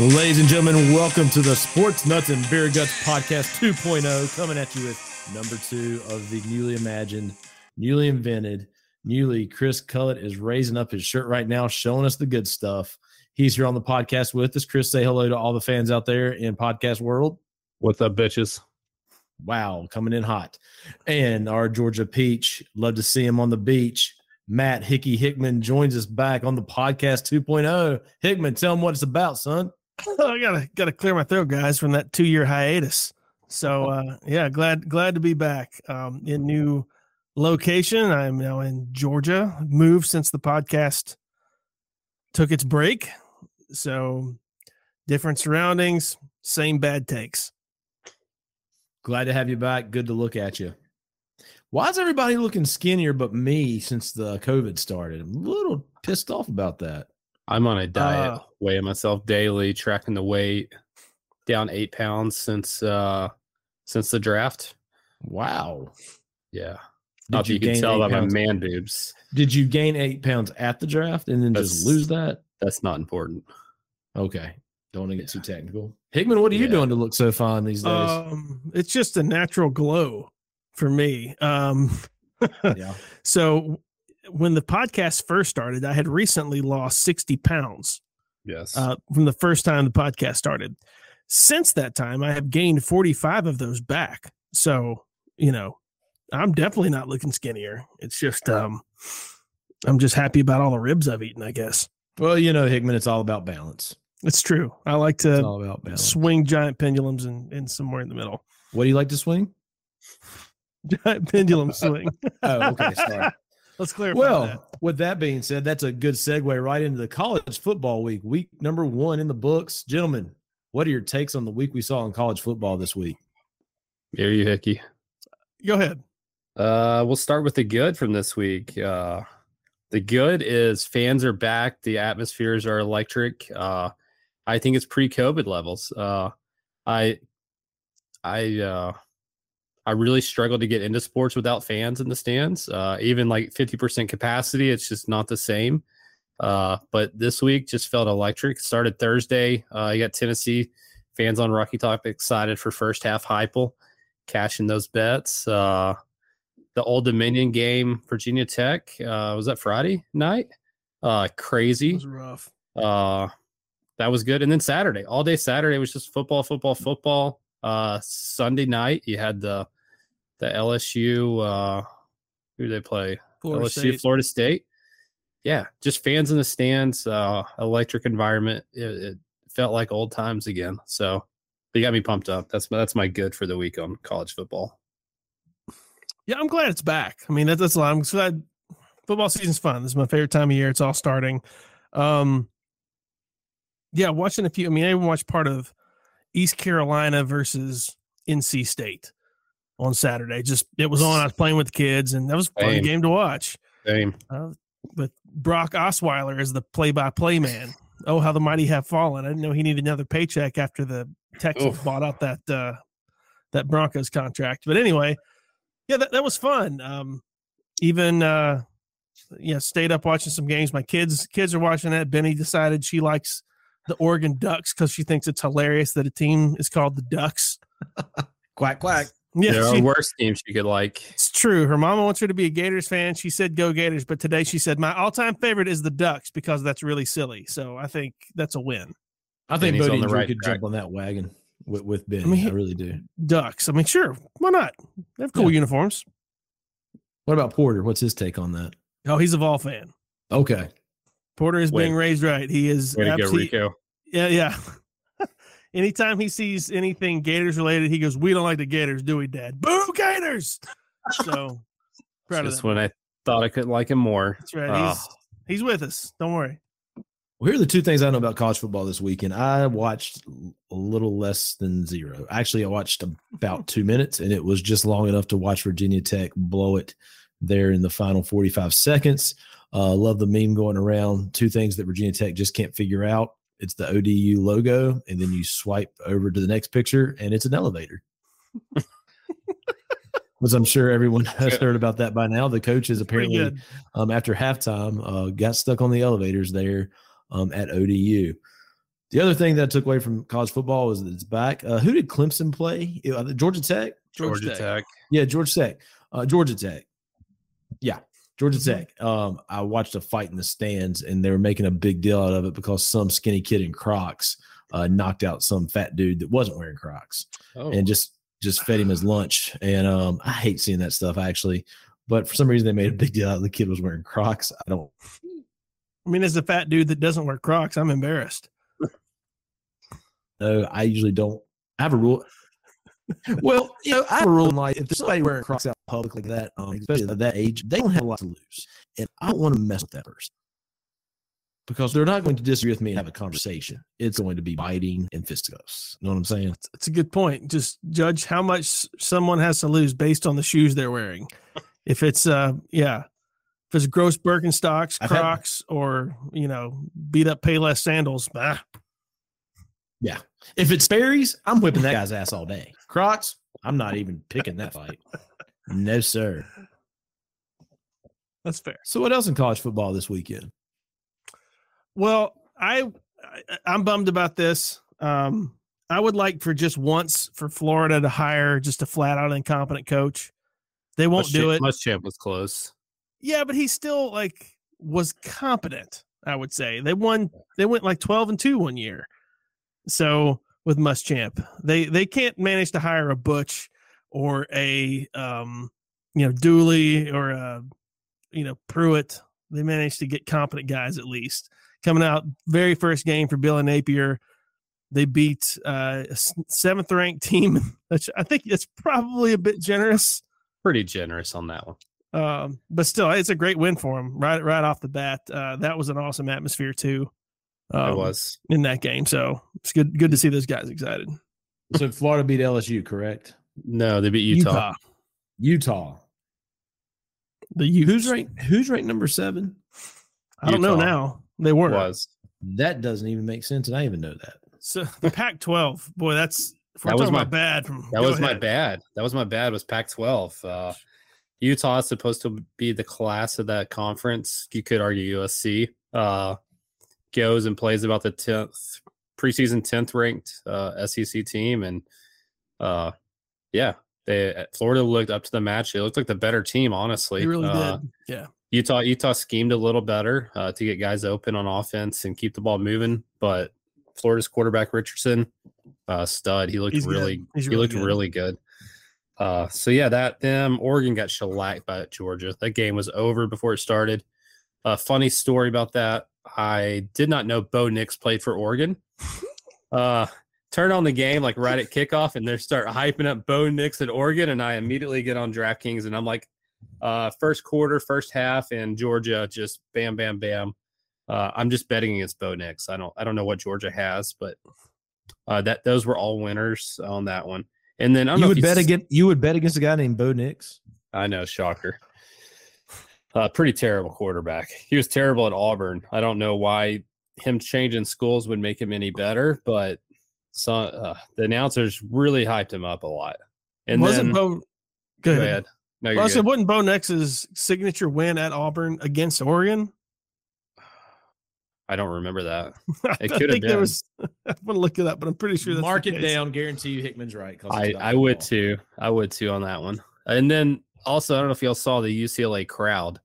Well, ladies and gentlemen, welcome to the Sports Nuts and Beer Guts Podcast 2.0, coming at you with number two of the newly imagined, newly invented, newly. Chris Cullett is raising up his shirt right now, showing us the good stuff. He's here on the podcast with us. Chris, say hello to all the fans out there in podcast world. What's up, bitches? Wow, coming in hot. And our Georgia Peach, love to see him on the beach. Matt Hickey Hickman joins us back on the podcast 2.0. Hickman, tell him what it's about, son. I gotta gotta clear my throat, guys, from that two year hiatus. So uh, yeah, glad glad to be back um, in new location. I'm now in Georgia. Moved since the podcast took its break. So different surroundings, same bad takes. Glad to have you back. Good to look at you. Why is everybody looking skinnier but me since the COVID started? I'm a little pissed off about that. I'm on a diet, Uh, weighing myself daily, tracking the weight, down eight pounds since uh since the draft. Wow. Yeah. Did Not you you can tell eight by my man boobs. Did you gain eight pounds at the draft and then just lose that? That's not important. Okay. Don't want to get too technical. Hickman, what are you Yeah. doing to look so fine these days? Um, it's just a natural glow for me. Um, yeah. so when the podcast first started, I had recently lost 60 pounds. Yes. uh, from the first time the podcast started. Since that time, I have gained 45 of those back. So, you know, I'm definitely not looking skinnier. It's just, um, I'm just happy about all the ribs I've eaten, I guess. Well, you know, Hickman, it's all about balance. It's true. I like to swing giant pendulums and, and somewhere in the middle. What do you like to swing? Giant pendulum swing. Oh, okay. Sorry. Let's clarify Well, that. with that being said, that's a good segue right into the college football week, week number one in the books. Gentlemen, what are your takes on the week we saw in college football this week? Here you, Hickey. Go ahead. Uh, we'll start with the good from this week. Uh, the good is fans are back. The atmospheres are electric. Uh, I think it's pre-COVID levels. Uh, I, I, uh, I really struggle to get into sports without fans in the stands. Uh, even like fifty percent capacity, it's just not the same. Uh, but this week just felt electric. Started Thursday. Uh, you got Tennessee fans on Rocky Top excited for first half Heupel, cashing those bets. Uh, the Old Dominion game, Virginia Tech. Uh, was that Friday night? Uh, It crazy. was rough. Uh, that was good. And then Saturday, all day Saturday was just football, football, football. Uh, Sunday night you had the the LSU. Uh, who did they play? Florida LSU, State. Florida State. Yeah, just fans in the stands, uh, electric environment. It, it felt like old times again. So they got me pumped up. That's that's my good for the week on college football. Yeah, I'm glad it's back. I mean, that, that's a lot. I'm glad football season's fun. This is my favorite time of year. It's all starting. Um, yeah, watching a few. I mean, I even watched part of East Carolina versus NC State on Saturday. Just it was on. I was playing with the kids, and that was a fun Same. game to watch. Same. Uh, with Brock Osweiler as the play-by-play man. Oh, how the mighty have fallen! I didn't know he needed another paycheck after the Texans Oof. bought out that uh, that Broncos contract. But anyway, yeah, that, that was fun. Um, even uh, yeah, stayed up watching some games. My kids kids are watching that. Benny decided she likes the Oregon Ducks because she thinks it's hilarious that a team is called the Ducks. Quack, quack. Yeah, there she- are worse teams you could like. it's true. Her mama wants her to be a Gators fan. She said go Gators, but today she said my all-time favorite is the Ducks because that's really silly. So I think that's a win. I think Benny's Bodie and Drew right could track. jump on that wagon with, with Ben. I, mean, he- really do. Ducks. I mean, sure, why not? They have cool Yeah. uniforms. What about Porter? What's his take on that? Oh, he's a Vol fan. Okay. Porter is Way- being raised right. He is Way to go, Rico. Yeah, yeah. Anytime he sees anything Gators related, he goes, "We don't like the Gators, do we, Dad? Boo, Gators!" So proud of Just that. when I thought I could like him more. That's right. Oh. He's he's with us. Don't worry. Well, here are the two things I know about college football this weekend. I watched a little less than zero. Actually, I watched about two minutes, and it was just long enough to watch Virginia Tech blow it there in the final 45 seconds. Uh, love the meme going around. Two things that Virginia Tech just can't figure out. It's the ODU logo, and then you swipe over to the next picture, and it's an elevator. Which I'm sure everyone has heard about that by now. The coaches apparently um, after halftime uh, got stuck on the elevators there um, at ODU. The other thing that I took away from college football was that it's back. Uh, who did Clemson play? Uh, Georgia Tech. Georgia, Georgia Tech. Tech. Yeah, Georgia Tech. Uh, Georgia Tech. Yeah, Georgia mm-hmm. Tech. Um, I watched a fight in the stands, and they were making a big deal out of it because some skinny kid in Crocs uh, knocked out some fat dude that wasn't wearing Crocs, oh. and just just fed him his lunch. And um, I hate seeing that stuff actually, but for some reason they made a big deal out of the kid was wearing Crocs. I don't. I mean, as a fat dude that doesn't wear Crocs, I'm embarrassed. No, I usually don't. I have a rule. well, you know, I have a rule in life. If there's somebody wearing Crocs out public like that, um, especially at that age, they don't have a lot to lose, and I don't want to mess with that person because they're not going to disagree with me and have a conversation. It's going to be biting and fisticuffs. You know what I'm saying? It's a good point. Just judge how much someone has to lose based on the shoes they're wearing. If it's uh, yeah, if it's gross Birkenstocks, Crocs, had, or you know, beat up Payless sandals, bah. Yeah. If it's Sperry's, I'm whipping that guy's ass all day. Crocs, I'm not even picking that fight. No, sir. That's fair. So, what else in college football this weekend? Well, I, I am bummed about this. Um, I would like for just once for Florida to hire just a flat out incompetent coach. They won't Muschamp, do it. Muschamp was close. Yeah, but he still like was competent. I would say they won. They went like twelve and two one year. So with Muschamp, they they can't manage to hire a Butch or a um, you know Dooley or a you know Pruitt. They managed to get competent guys at least coming out. Very first game for Billy Napier, they beat uh, a seventh ranked team. Which I think it's probably a bit generous. Pretty generous on that one. Um, but still, it's a great win for them right right off the bat. Uh, that was an awesome atmosphere too. Um, it was in that game, so it's good good to see those guys excited. So Florida beat LSU, correct? No, they beat Utah. Utah. Utah. The Utes. who's ranked who's ranked number seven? I don't know now. They were was that doesn't even make sense, and I even know that. So the Pac-12, boy, that's that was my bad. From that was ahead. my bad. That was my bad. Was Pac-12. Uh, Utah is supposed to be the class of that conference. You could argue USC uh, goes and plays about the tenth preseason tenth ranked uh, SEC team, and uh, yeah, they Florida looked up to the match. It looked like the better team, honestly. They really uh, did. Yeah. Utah Utah schemed a little better uh, to get guys open on offense and keep the ball moving, but Florida's quarterback Richardson, uh, stud. He looked He's really, he really looked good. really good. Uh, so yeah, that them Oregon got shellacked by Georgia. That game was over before it started. A funny story about that. I did not know Bo Nix played for Oregon. Uh, turn on the game like right at kickoff, and they start hyping up Bo Nix at Oregon, and I immediately get on DraftKings, and I'm like, uh, first quarter, first half, and Georgia just bam, bam, bam. Uh, I'm just betting against Bo Nix. I don't I don't know what Georgia has, but uh, that those were all winners on that one. And then you would bet against you would bet against a guy named Bo Nix. I know, shocker. Uh, pretty terrible quarterback. He was terrible at Auburn. I don't know why him changing schools would make him any better, but so, uh, the announcers really hyped him up a lot. And wasn't then, Bo? Go, go ahead. No, well, so wasn't Bo Nix's signature win at Auburn against Oregon? I don't remember that. It could have been. There was, I want to look it up, but I'm pretty sure. That's Mark it down. Guarantee you Hickman's right. I, I would too. I would too on that one. And then also, I don't know if y'all saw the UCLA crowd.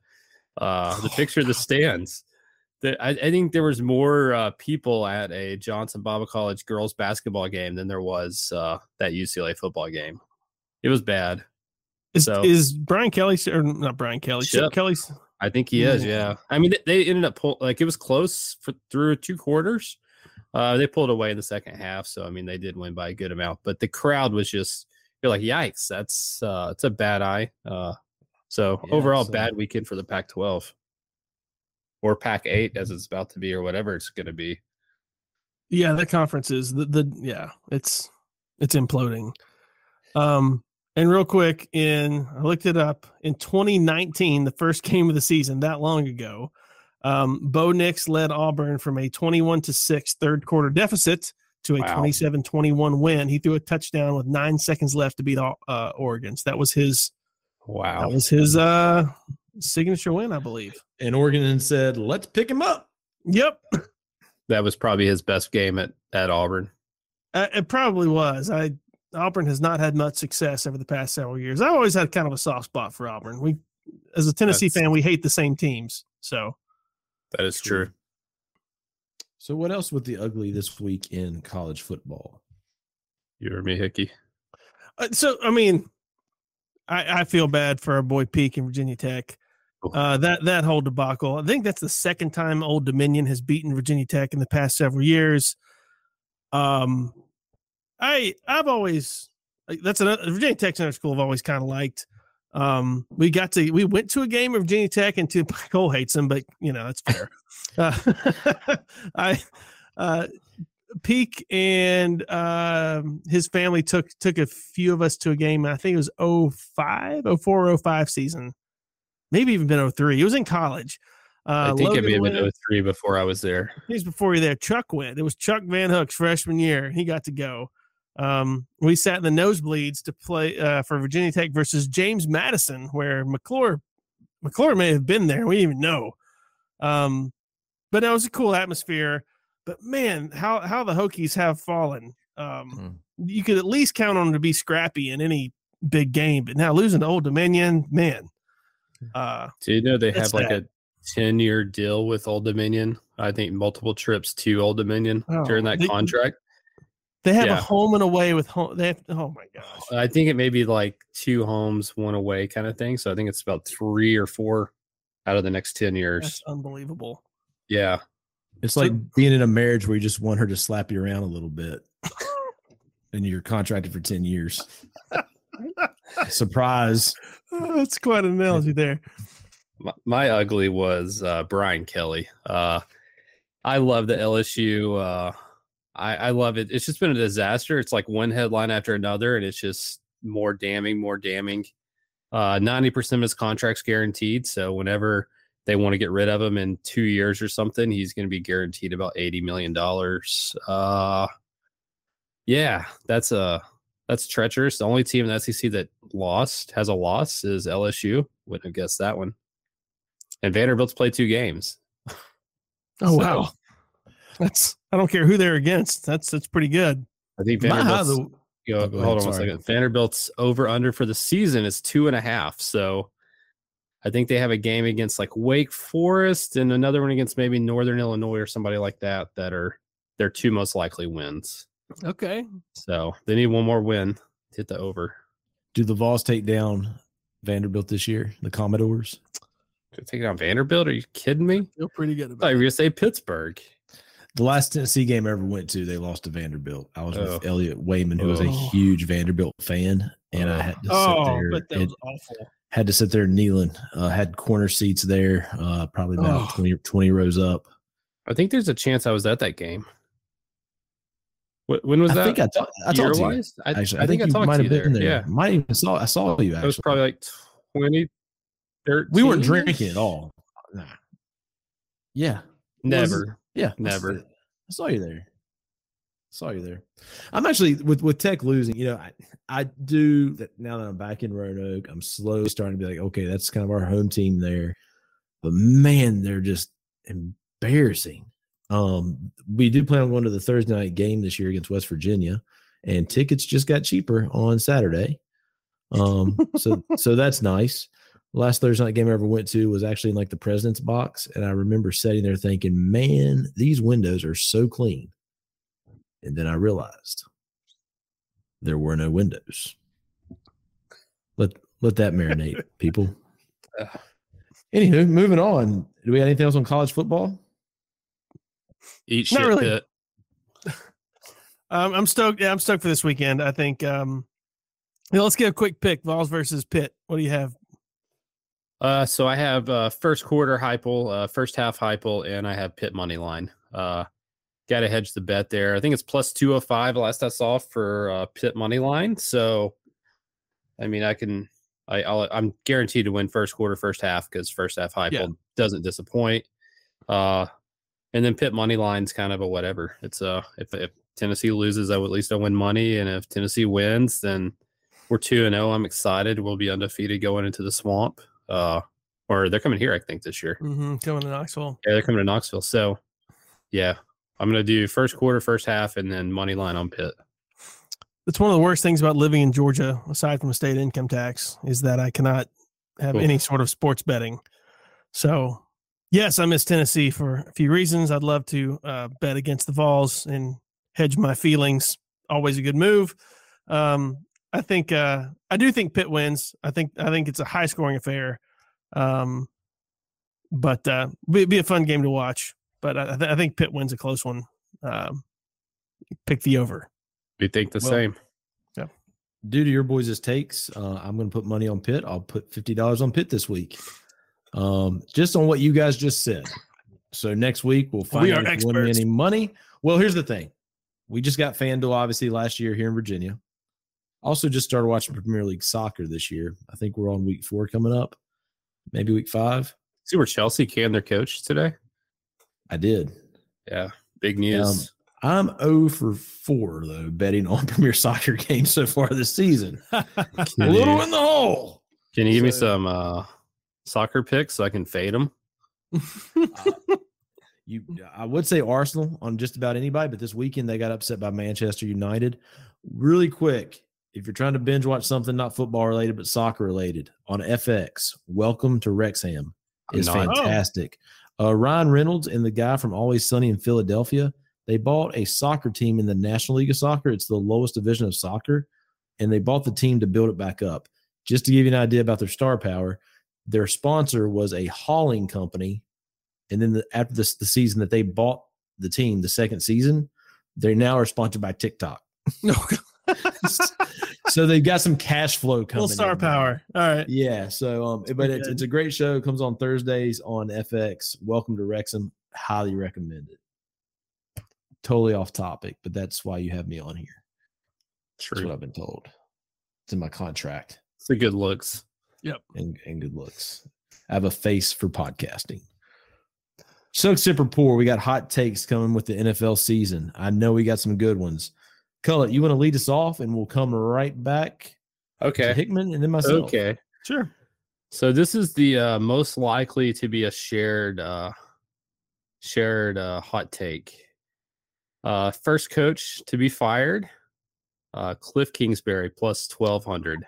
Uh, the picture of the stands. The, I, I, think there was more uh, people at a Johnson Baba College girls basketball game than there was uh, that UCLA football game. It was bad. Is, so is Brian Kelly or not Brian Kelly? Chip, Chip Kelly's. I think he is. Yeah. I mean, they ended up pull like it was close for through two quarters. Uh, they pulled away in the second half, so I mean, they did win by a good amount. But the crowd was just you're like, yikes, that's uh, it's a bad eye. Uh, so yeah, overall, so. bad weekend for the Pac-12 or Pac-8 as it's about to be, or whatever it's going to be. Yeah, the conference is the the yeah, it's it's imploding. Um, and real quick, in I looked it up in 2019, the first game of the season, that long ago, um, Bo Nix led Auburn from a 21 to 6 third quarter deficit to a wow. 27 21 win. He threw a touchdown with nine seconds left to beat uh, Oregon. So that was his wow. That was his uh, signature win, I believe. And Oregon said, let's pick him up. Yep. that was probably his best game at at Auburn. Uh, it probably was. I Auburn has not had much success over the past several years. I always had kind of a soft spot for Auburn. We, as a Tennessee That's- fan, we hate the same teams. So That is true. So what else with the ugly this week in college football? You or me, Hickey? Uh, so I mean, I, I feel bad for our boy Peak in Virginia Tech. Uh, that that whole debacle. I think that's the second time Old Dominion has beaten Virginia Tech in the past several years. Um, I I've always like, that's another Virginia Tech's another school I've always kind of liked. Um, we got to we went to a game of Virginia Tech and two Cole hates them, but you know that's fair. uh, I uh Peak and um his family took took a few of us to a game. I think it was 05, 04, 05 season. Maybe even been 03. It was in college. Uh, I think Logan it may have been 03 before I was there. He was before you there. Chuck went. It was Chuck Van Hook's freshman year. He got to go. Um, we sat in the nosebleeds to play uh, for Virginia Tech versus James Madison, where McClure McClure may have been there. We didn't even know. Um, but that was a cool atmosphere. But man, how how the Hokies have fallen. Um, you could at least count on them to be scrappy in any big game. But now losing to Old Dominion, man. Uh, Do you know they have like a 10 year deal with Old Dominion? I think multiple trips to Old Dominion during Oh, that they- contract. They have a home and away with home. They have, oh my gosh. I think it may be like two homes, one away kind of thing. So I think it's about three or four out of the next 10 years. That's unbelievable. Yeah. It's So- like being in a marriage where you just want her to slap you around a little bit, and you're contracted for ten years. Surprise! Oh, that's quite an analogy there. My, my ugly was uh, Brian Kelly. Uh, I love the LSU. Uh, I, I love it. It's just been a disaster. It's like one headline after another, and it's just more damning, more damning. Uh, 90% of his contract's guaranteed. So whenever they want to get rid of him in two years or something, he's going to be guaranteed about $80 million. Uh, yeah, that's a that's treacherous. The only team in the SEC that lost has a loss is LSU. Wouldn't have guessed that one. And Vanderbilt's played two games. Oh So, wow, that's I don't care who they're against. That's that's pretty good. I think My high, Vanderbilt's. though- you know, Oh, go ahead, hold on one sorry. second. Vanderbilt's over under for the season is two and a half. So I think they have a game against like Wake Forest and another one against maybe Northern Illinois or somebody like that that are their two most likely wins. Okay, So they need one more win to hit the over. Do the Vols take down Vanderbilt this year? The Commodores. They're taking Vanderbilt? Are you kidding me? feel pretty good I thought about you were gonna say Pittsburgh. The last Tennessee game I ever went to, they lost to Vanderbilt. I was Oh. with Elliot Wayman, who was a Oh. huge Vanderbilt fan, and I Oh. had to sit Oh, there. but that and- was awful. had to sit there kneeling. Uh, had corner seats there, uh, probably about Oh. 20, 20 rows up. I think there's a chance I was at that game. When was I that? think I, ta- I talked to you. I, Actually, I think I you talked might to have you been there. there. Yeah, might even saw. I saw you. that was probably like 20, 13. we weren't drinking at all. Nah. Yeah, Never. Yeah, Never. saw- I saw you there. I Saw you there. I'm actually with with Tech losing. You know, I I do that now that I'm back in Roanoke. I'm slowly starting to be like, okay, that's kind of our home team there. But man, they're just embarrassing. Um, we do plan on going to the Thursday night game this year against West Virginia, and tickets just got cheaper on Saturday. Um, so so that's nice. Last Thursday night game I ever went to was actually in like the president's box, and I remember sitting there thinking, "Man, these windows are so clean." And then I realized there were no windows. Let let that marinate, people. Anywho, moving on. Do we have anything else on college football? Eat Not really. pit. Um, I'm stoked. Yeah, I'm stoked for this weekend. I think. Um, yeah, let's get a quick pick: Vols versus Pitt. What do you have? Uh, so I have uh, first quarter Heupel, uh, first half Heupel, and I have Pitt money line. Uh, got to hedge the bet there. I think it's plus two hundred five. Last I saw for uh, Pitt money line. So, I mean, I can. I, I'll, I'm guaranteed to win first quarter, first half because first half Heupel Yeah. doesn't disappoint. Uh, and then Pitt money line's kind of a whatever. It's uh, if if Tennessee loses, I at least I win money, and if Tennessee wins, then we're two and zero. I'm excited. We'll be undefeated going into the swamp. Uh, or they're coming here, I think, this year. Mm-hmm, coming to Knoxville. Yeah, they're coming to Knoxville. So, yeah, I'm gonna do first quarter, first half, and then money line on Pitt. That's one of the worst things about living in Georgia, aside from the state income tax, is that I cannot have Oof. any sort of sports betting. So, yes, I miss Tennessee for a few reasons. I'd love to uh, bet against the Vols and hedge my feelings. Always a good move. Um, I think uh, I do think Pitt wins. I think I think it's a high scoring affair. Um, but uh, be, be a fun game to watch. But I, th- I think Pitt wins a close one. Um, pick the over. We think the Well, same. Yeah. Due to your boys' takes, uh, I'm going to put money on Pitt. I'll put fifty dollars on Pitt this week, um, just on what you guys just said. So next week we'll find We out are if you win experts. any money. Well, here's the thing: we just got FanDuel obviously last year here in Virginia. Also, just started watching Premier League soccer this year. I think we're on week four coming up, maybe week five. See where Chelsea canned their coach today? I did. Yeah, big news. I'm 0 for 4 though, betting on Premier Soccer games so far this season. a little you, in the hole. can you give me some uh, soccer picks so I can fade them? You, I would say Arsenal on just about anybody, but this weekend they got upset by Manchester United. Really quick, if you're trying to binge watch something not football related but soccer related on FX, Welcome to Wrexham. I'm is fantastic. Uh, Ryan Reynolds and the guy from Always Sunny in Philadelphia, they bought a soccer team in the National League of Soccer. It's the lowest division of soccer, and they bought the team to build it back up. Just to give you an idea about their star power, their sponsor was a hauling company, and then the, after this, the season that they bought the team, the second season, they now are sponsored by TikTok. no, so they've got some cash flow coming. full star in power. All right. Yeah. So, um, but it's, good. it's a great show. It comes on Thursdays on FX. Welcome to Wrexham. Highly recommend it. Totally off topic, but that's why you have me on here. That's what I've been told. It's in my contract It's a good looks. Yep. And, and good looks. I have a face for podcasting. Soak Sipper Pour. We got hot takes coming with the NFL season. I know we got some good ones. Cullet, you want to lead us off and we'll come right back to Okay. Hickman and then myself. Okay. Sure. So this is the uh, most likely to be a shared uh, shared uh, hot take. Uh, first coach to be fired, uh, Cliff Kingsbury plus twelve hundred.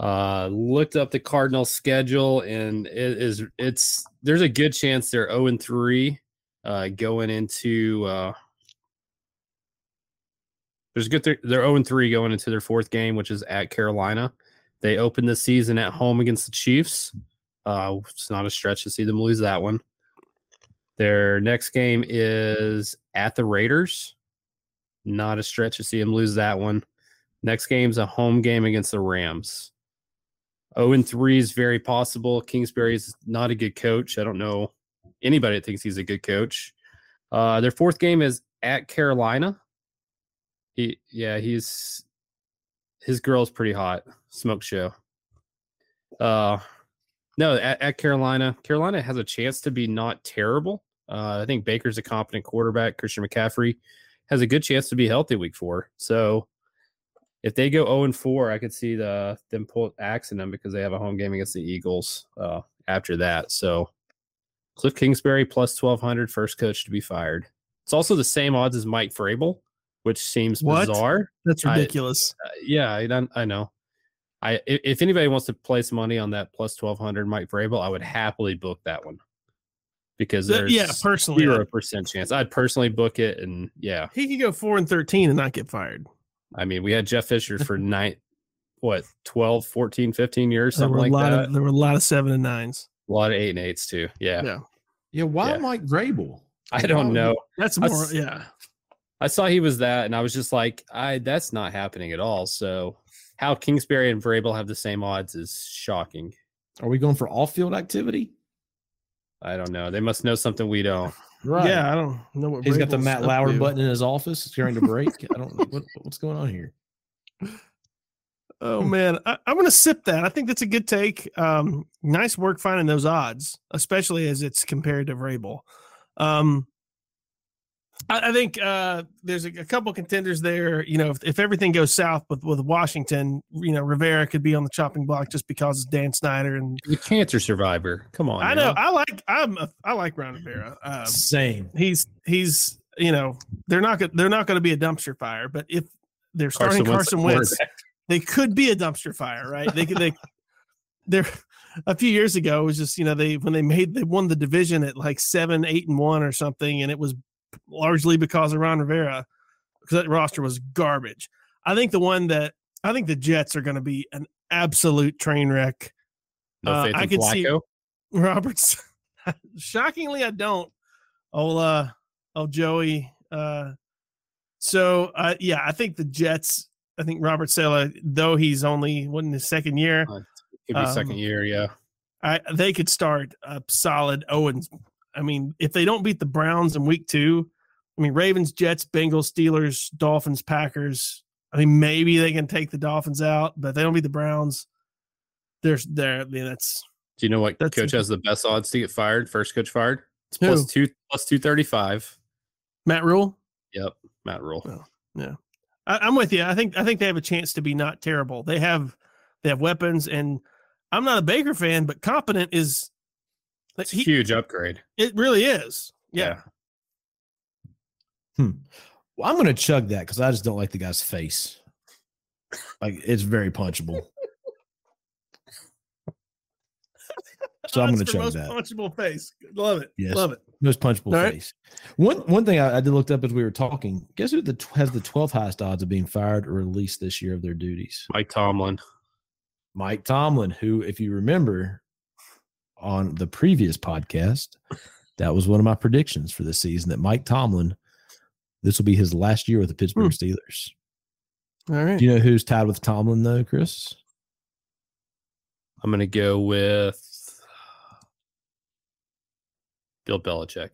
Uh, looked up the Cardinals schedule and it is it's there's a good chance they're zero and three uh, going into. Uh, there's good they're zero and three going into their fourth game, which is at Carolina. They opened the season at home against the Chiefs. Uh, it's not a stretch to see them lose that one. Their next game is at the Raiders. Not a stretch to see them lose that one. Next game's a home game against the Rams. 0 and 3 is very possible. Kingsbury is not a good coach. I don't know anybody that thinks he's a good coach. Uh, their fourth game is at Carolina. He, yeah, he's his girl's pretty hot. Smoke show. Uh, no, at, at Carolina, Carolina has a chance to be not terrible. Uh, I think Baker's a competent quarterback. Christian McCaffrey has a good chance to be healthy week four. So if they go 0 and 4, I could see the them pull axing them because they have a home game against the Eagles uh, after that. So Cliff Kingsbury plus 1200, first coach to be fired. It's also the same odds as Mike Vrabel, which seems What? bizarre. That's I- ridiculous. Uh, yeah, I don't. I know. I i- if anybody wants to place money on that plus twelve hundred Mike Vrabel, I would happily book that one because there's yeah, personally, zero I- percent chance. I'd personally book it, and yeah, he could go four and thirteen and not get fired. I mean, we had Jeff Fisher for nine, what 12, 14, 15 years, There something were a like lot that. of there were a lot of seven and nines. a lot of eight and eights too. Yeah, Yeah. Yeah. Why Yeah. Mike Vrabel? I don't know. That's more. s- yeah. I saw he was that, and I was just like, I that's not happening at all. So how Kingsbury and Vrabel have the same odds is shocking. Are we going for off field activity? I don't know. They must know something we don't. Right. Yeah. I don't know what He's got the Matt Lauer to. button in his office during the break. I don't know what, what's going on here. Oh man, I, I'm gonna sip that. I think that's a good take. Um, nice work finding those odds, especially as it's compared to Vrabel. Um, I, I think uh, there's a, a couple contenders there. You know, if, if everything goes south with with Washington, you know, Rivera could be on the chopping block just because it's Dan Snyder and The cancer survivor. Come on. I know now. I like I'm a, I like Ron Rivera. Um, Same. he's he's you know, they're not go- they're not going to be a dumpster fire. But if they're starting Carson, Wentz, they could be a dumpster fire, right? They could they they're a few years ago it was just you know they when they made they won the division at like seven eight and one or something and it was largely because of ron rivera because that roster was garbage i think the one that i think the jets are going to be an absolute train wreck No Uh, I in could see- roberts shockingly i don't oh uh oh joey uh so uh yeah i think the jets i think robert saleh though he's only what in his second year Could be second Um, year, yeah. I they could start a solid Owens. I mean, if they don't beat the Browns in week two, I mean Ravens, Jets, Bengals, Steelers, Dolphins, Packers. I mean, maybe they can take the Dolphins out, but if they don't beat the Browns. There's there. I mean, that's Do you know what coach has the best odds to get fired? First coach fired? It's Who? plus two plus two thirty five. Matt Rhule. Yep. Matt Rhule. Oh, I, I'm with you. I think I think they have a chance to be not terrible. They have they have weapons, and I'm not a Baker fan, but competent is. It's a huge upgrade. it really is. Yeah. Hmm. Well, I'm going to chug that because I just don't like the guy's face. Like it's very punchable. So I'm going to for chug most that. punchable face. Love it. Yes. Love it. Most punchable All right. face. One one thing I, I did looked up as we were talking. Guess who the has the 12th highest odds of being fired or released this year of their duties? Mike Tomlin. Mike Tomlin, who, if you remember, on the previous podcast, that was one of my predictions for this season. That Mike Tomlin, this will be his last year with the Pittsburgh Steelers. All right. Do you know who's tied with Tomlin though, Chris? I'm gonna go with Bill Belichick.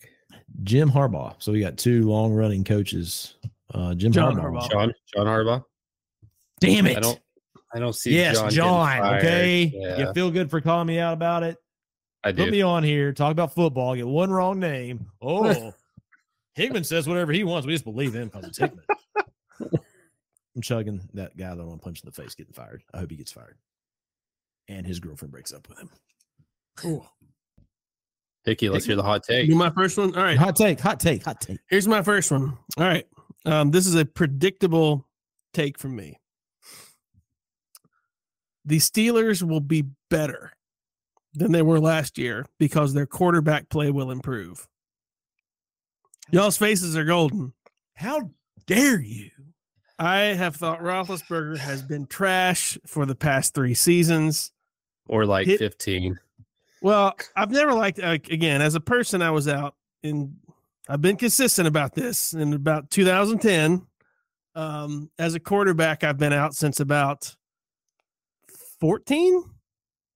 Jim Harbaugh. So we got two long running coaches. Uh, Jim John Harbaugh. Harbaugh. John John Harbaugh. Damn it. I don't I don't see yes, John. John. okay. Yeah, You feel good for calling me out about it. I Put me on here, talk about football, get one wrong name. Oh, Hickman says whatever he wants. We just believe him because it's Hickman. I'm chugging that guy that I want to punch in the face getting fired. I hope he gets fired. And his girlfriend breaks up with him. Cool. Hickey, let's hear the hot take. Do my first one. All right. Hot take, hot take, hot take. Here's my first one. All right. Um, this is a predictable take from me. The Steelers will be better than they were last year because their quarterback play will improve. Y'all's faces are golden. How dare you? I have thought Roethlisberger has been trash for the past three seasons. Or like Hit- 15. Well, I've never liked like, again as a person. I was out in. I've been consistent about this in about 2010. Um, as a quarterback, I've been out since about 14.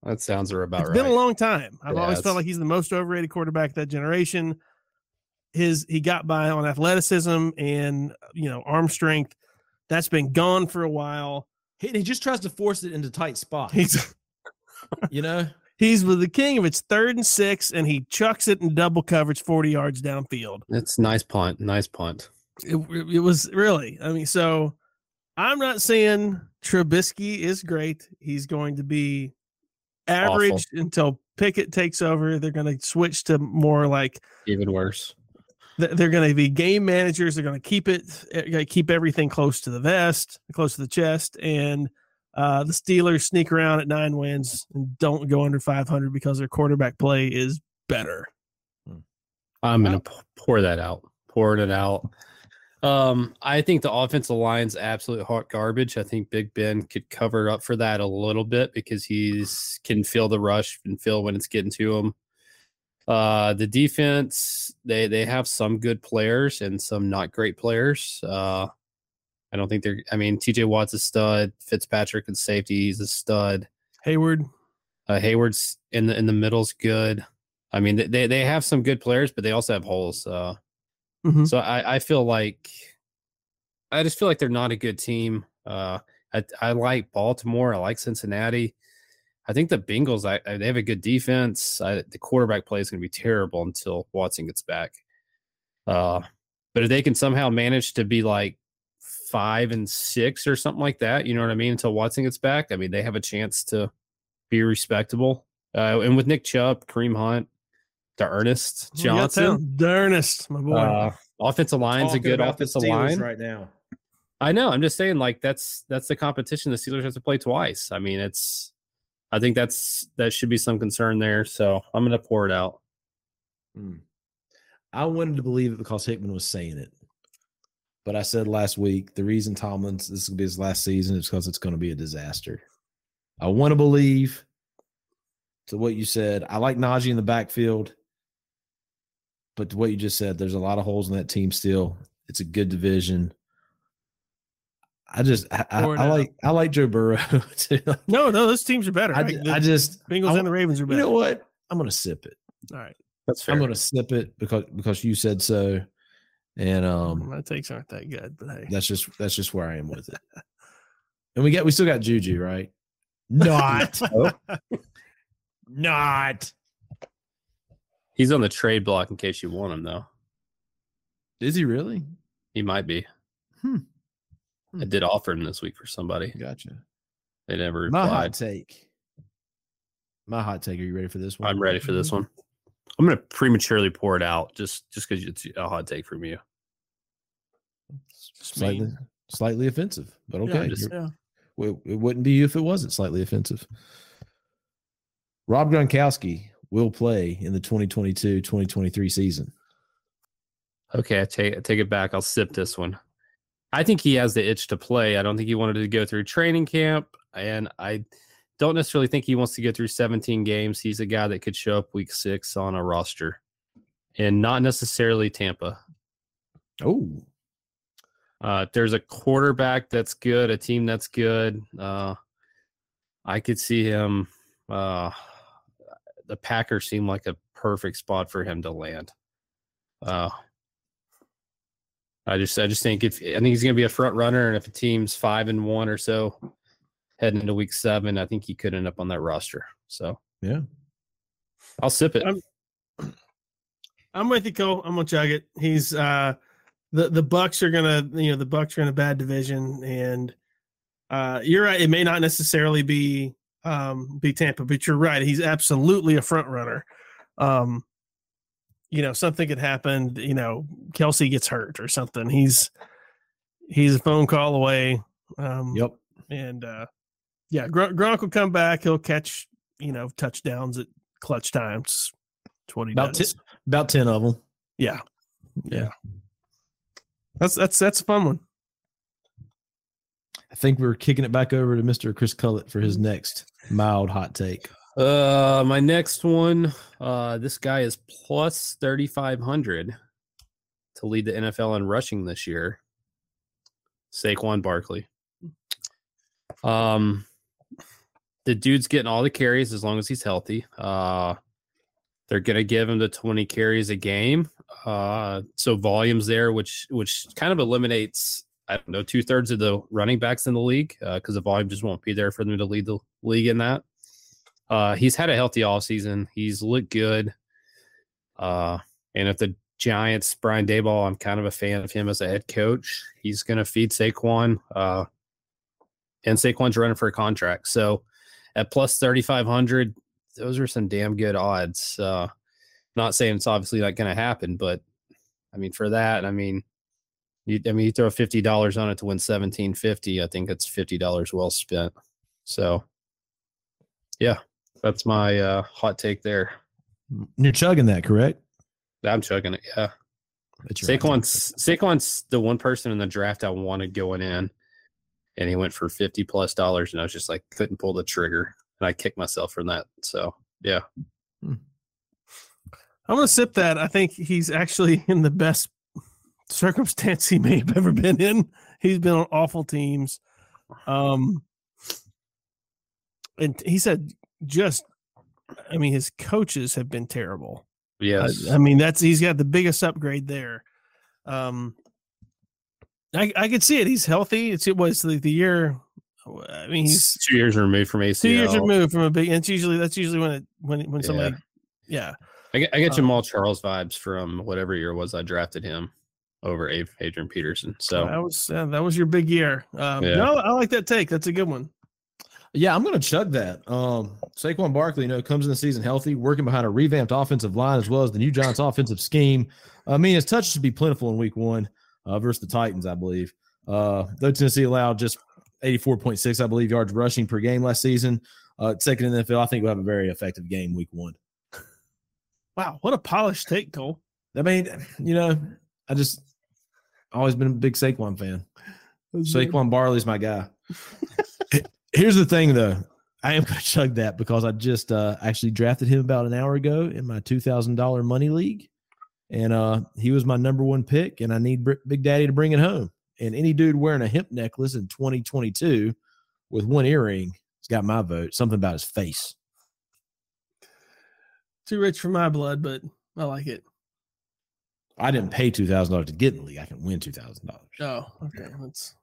That sounds about It's right. It's been a long time. I've Yeah, always it's- felt like he's the most overrated quarterback of that generation. His he got by on athleticism and you know arm strength. That's been gone for a while. He, he just tries to force it into tight spots. He's you know, he's with the king of it's third and six, and he chucks it in double coverage 40 yards downfield. It's nice punt. Nice punt. It, it was really, I mean, so I'm not saying Trubisky is great. He's going to be average until Pickett takes over. They're going to switch to more like Even worse. they're going to be game managers. They're going to keep it, eh, going to keep everything close to the vest, close to the chest, and uh, the Steelers sneak around at nine wins and don't go under 500 because their quarterback play is better. Hmm. I'm gonna uh, pour that out. Pouring it out. Um, I think the offensive line's absolute hot garbage. I think Big Ben could cover up for that a little bit because he's can feel the rush and feel when it's getting to him. Uh, the defense they they have some good players and some not great players. Uh, I don't think they're. I mean, T.J. Watt's a stud. Fitzpatrick and safety, he's a stud. Heyward, Uh, Heyward's in the in the middle's good. I mean, they- they they have some good players, but they also have holes. Uh, Mhm. so I I feel like I just feel like they're not a good team. Uh, I I like Baltimore. I like Cincinnati. I think the Bengals. I, I they have a good defense. I, the quarterback play is going to be terrible until Watson gets back. Uh, but if they can somehow manage to be like five and six or something like that, you know what I mean, until Watson gets back, I mean they have a chance to be respectable. Uh, and with Nick Chubb, Kareem Hunt, to Ernest Johnson, talent. Ernest, my boy. uh, Offensive line's a good offensive line. right now. I know. I'm just saying, like that's that's the competition. The Steelers have to play twice. I mean, it's. I think that's that should be some concern there. So I'm going to pour it out. Hmm. I wanted to believe it because Hickman was saying it. But I said last week the reason Tomlin's this is gonna be his last season is because it's going to be a disaster. I want to believe to what you said. I like Najee in the backfield, but what you just said, there's a lot of holes in that team still. It's a good division. I just I, I, I like I like Joe Burrow. too. No, no, those teams are better. I, Like, ju- the I just Bengals I, and the Ravens are better. You know what? I'm gonna sip it. All right. That's fair. I'm gonna sip it because because you said so, and um, my takes aren't that good, but hey. that's just that's just where I am with it. And we get we still got Juju, right? Not, not. He's on the trade block in case you want him, though. Is he really? He might be. Hmm. I did offer him this week for somebody. Gotcha. They never My hot replied. take. My hot take. Are you ready for this one? I'm ready for this one. I'm going to prematurely pour it out just just because it's a hot take from you. Slightly, slightly offensive, but Yeah, okay. just- Yeah. Well, it wouldn't be you if it wasn't slightly offensive. Rob Gronkowski will play in the 2022-2023 season. Okay, I take I take it back. I'll sip this one. I think he has the itch to play. I don't think he wanted to go through training camp, and I don't necessarily think he wants to go through 17 games. He's a guy that could show up week six on a roster, and not necessarily Tampa. Oh, Uh, there's a quarterback that's good, a team that's good. Uh, I could see him. Uh, the Packers seem like a perfect spot for him to land. Uh, I just, I just think if I think he's going to be a front runner, and if a team's five and one or so heading into week seven, I think he could end up on that roster. So yeah. I'll sip it. I'm- I'm with you, Cole. I'm gonna chug it. He's uh the the Bucks are gonna you know the Bucks are in a bad division, and uh you're right. It may not necessarily be um be Tampa, but you're right. He's absolutely a front runner. Um, you know something could happen. You know Kelce gets hurt or something. He's he's a phone call away. Um, Yep. and uh yeah, Gronk, Gronk will come back. He'll catch you know touchdowns at clutch times. That's what he About does. ten, about 10 of them. Yeah. Yeah. That's that's that's a fun one. I think we're kicking it back over to Mr. Chris Cullett for his next mild hot take. Uh, my next one. Uh, this guy is plus thirty five hundred to lead the NFL in rushing this year. Saquon Barkley. Um, the dude's getting all the carries as long as he's healthy. Uh, they're gonna give him the twenty carries a game. Uh, so volumes there, which which kind of eliminates I don't know two thirds of the running backs in the league because the volume just won't be there for them to lead the league in that. Uh, he's had a healthy offseason. He's looked good. Uh, and if the Giants, Brian Daboll, I'm kind of a fan of him as a head coach. He's going to feed Saquon. Uh, and Saquon's running for a contract. So at plus 3,500, those are some damn good odds. Uh, not saying it's obviously not going to happen, but I mean, for that, I mean, you, I mean, you throw fifty dollars on it to win seventeen fifty. I think it's fifty dollars well spent. So, yeah, that's my uh, hot take there. You're chugging that, correct? I'm chugging it. Yeah, hot take. Saquon's Saquon's the one person in the draft I wanted going in, and he went for fifty plus dollars, and I was just like couldn't pull the trigger, and I kicked myself from that. So yeah, I'm gonna sip that. I think he's actually in the best circumstance he may have ever been in. He's been on awful teams. Um and he said just I mean his coaches have been terrible. I- yes, I, mean that's he's got the biggest upgrade there. Um I I could see it. He's healthy. It's it was the, the year I mean he's two years removed from ACL. two years removed from a big and it's usually that's usually when it when when somebody yeah. I get, I get Um, Jamaal Charles vibes from whatever year it was I drafted him over Adrian Peterson. So that was uh, that was your big year. Um, Yeah. No, I like that take. That's a good one. Yeah, I'm going to chug that. Um, Saquon Barkley, you know, comes in the season healthy, working behind a revamped offensive line as well as the new Giants' offensive scheme. I mean, his touches should be plentiful in Week One uh, versus the Titans, I believe. Uh, though Tennessee allowed just 84.6, I believe, yards rushing per game last season. Uh, second in the NFL, I think we'll have a very effective game Week One. Wow, what a polished take, Cole. I mean, you know, I just always been a big Saquon fan. Saquon Barkley's my guy. Here's the thing, though. I am going to chug that because I just uh, actually drafted him about an hour ago in my two thousand dollar money league, and uh, he was my number one pick. And I need Big Daddy to bring it home. And any dude wearing a hemp necklace in 2022 with one earring has got my vote. Something about his face. Too rich for my blood, but I like it. I didn't pay two thousand dollars to get in the league. I can win two thousand dollars. Oh, okay. Let's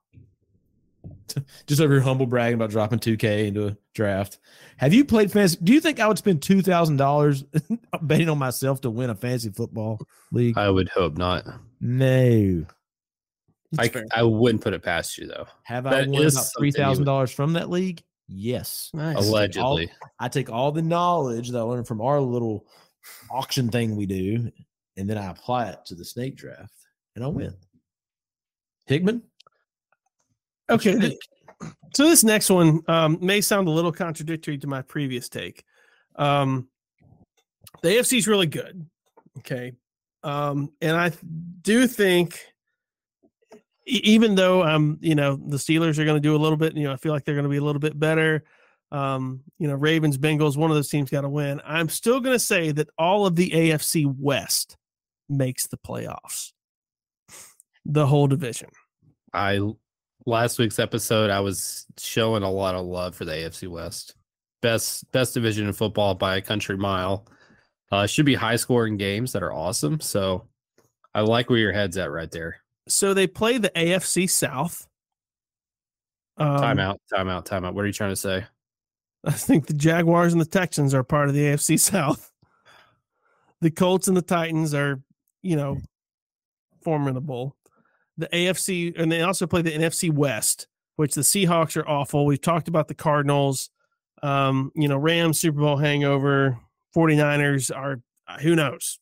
just over here humble bragging about dropping 2K into a draft. Have you played fantasy? Do you think I would spend two thousand dollars betting on myself to win a fantasy football league? I would hope not. No. I, I wouldn't put it past you though. Have I That won is about something three you thousand would- dollars from that league? Yes. nice. Allegedly. I take all the knowledge that I learned from our little auction thing we do, and then I apply it to the snake draft, and I win. Hickman. Okay. So this next one um, may sound a little contradictory to my previous take. Um, the AFC is really good, okay, um, and I do think, even though um, you know the Steelers are going to do a little bit, you know, I feel like they're going to be a little bit better. Um, you know, Ravens, Bengals, one of those teams got to win. I'm still going to say that all of the AFC West makes the playoffs, the whole division. I last week's episode I was showing a lot of love for the AFC West. Best best division in football by a country mile. Uh should be high scoring games that are awesome. So I like where your head's at right there. so they play the AFC South. Um, Timeout, timeout, timeout. What are you trying to say? I think the Jaguars and the Texans are part of the AFC South. The Colts and the Titans are, you know, formidable. The AFC, and they also play the NFC West, which the Seahawks are awful. We've talked about the Cardinals. Um, you know, Rams Super Bowl hangover. 49ers are uh, who knows?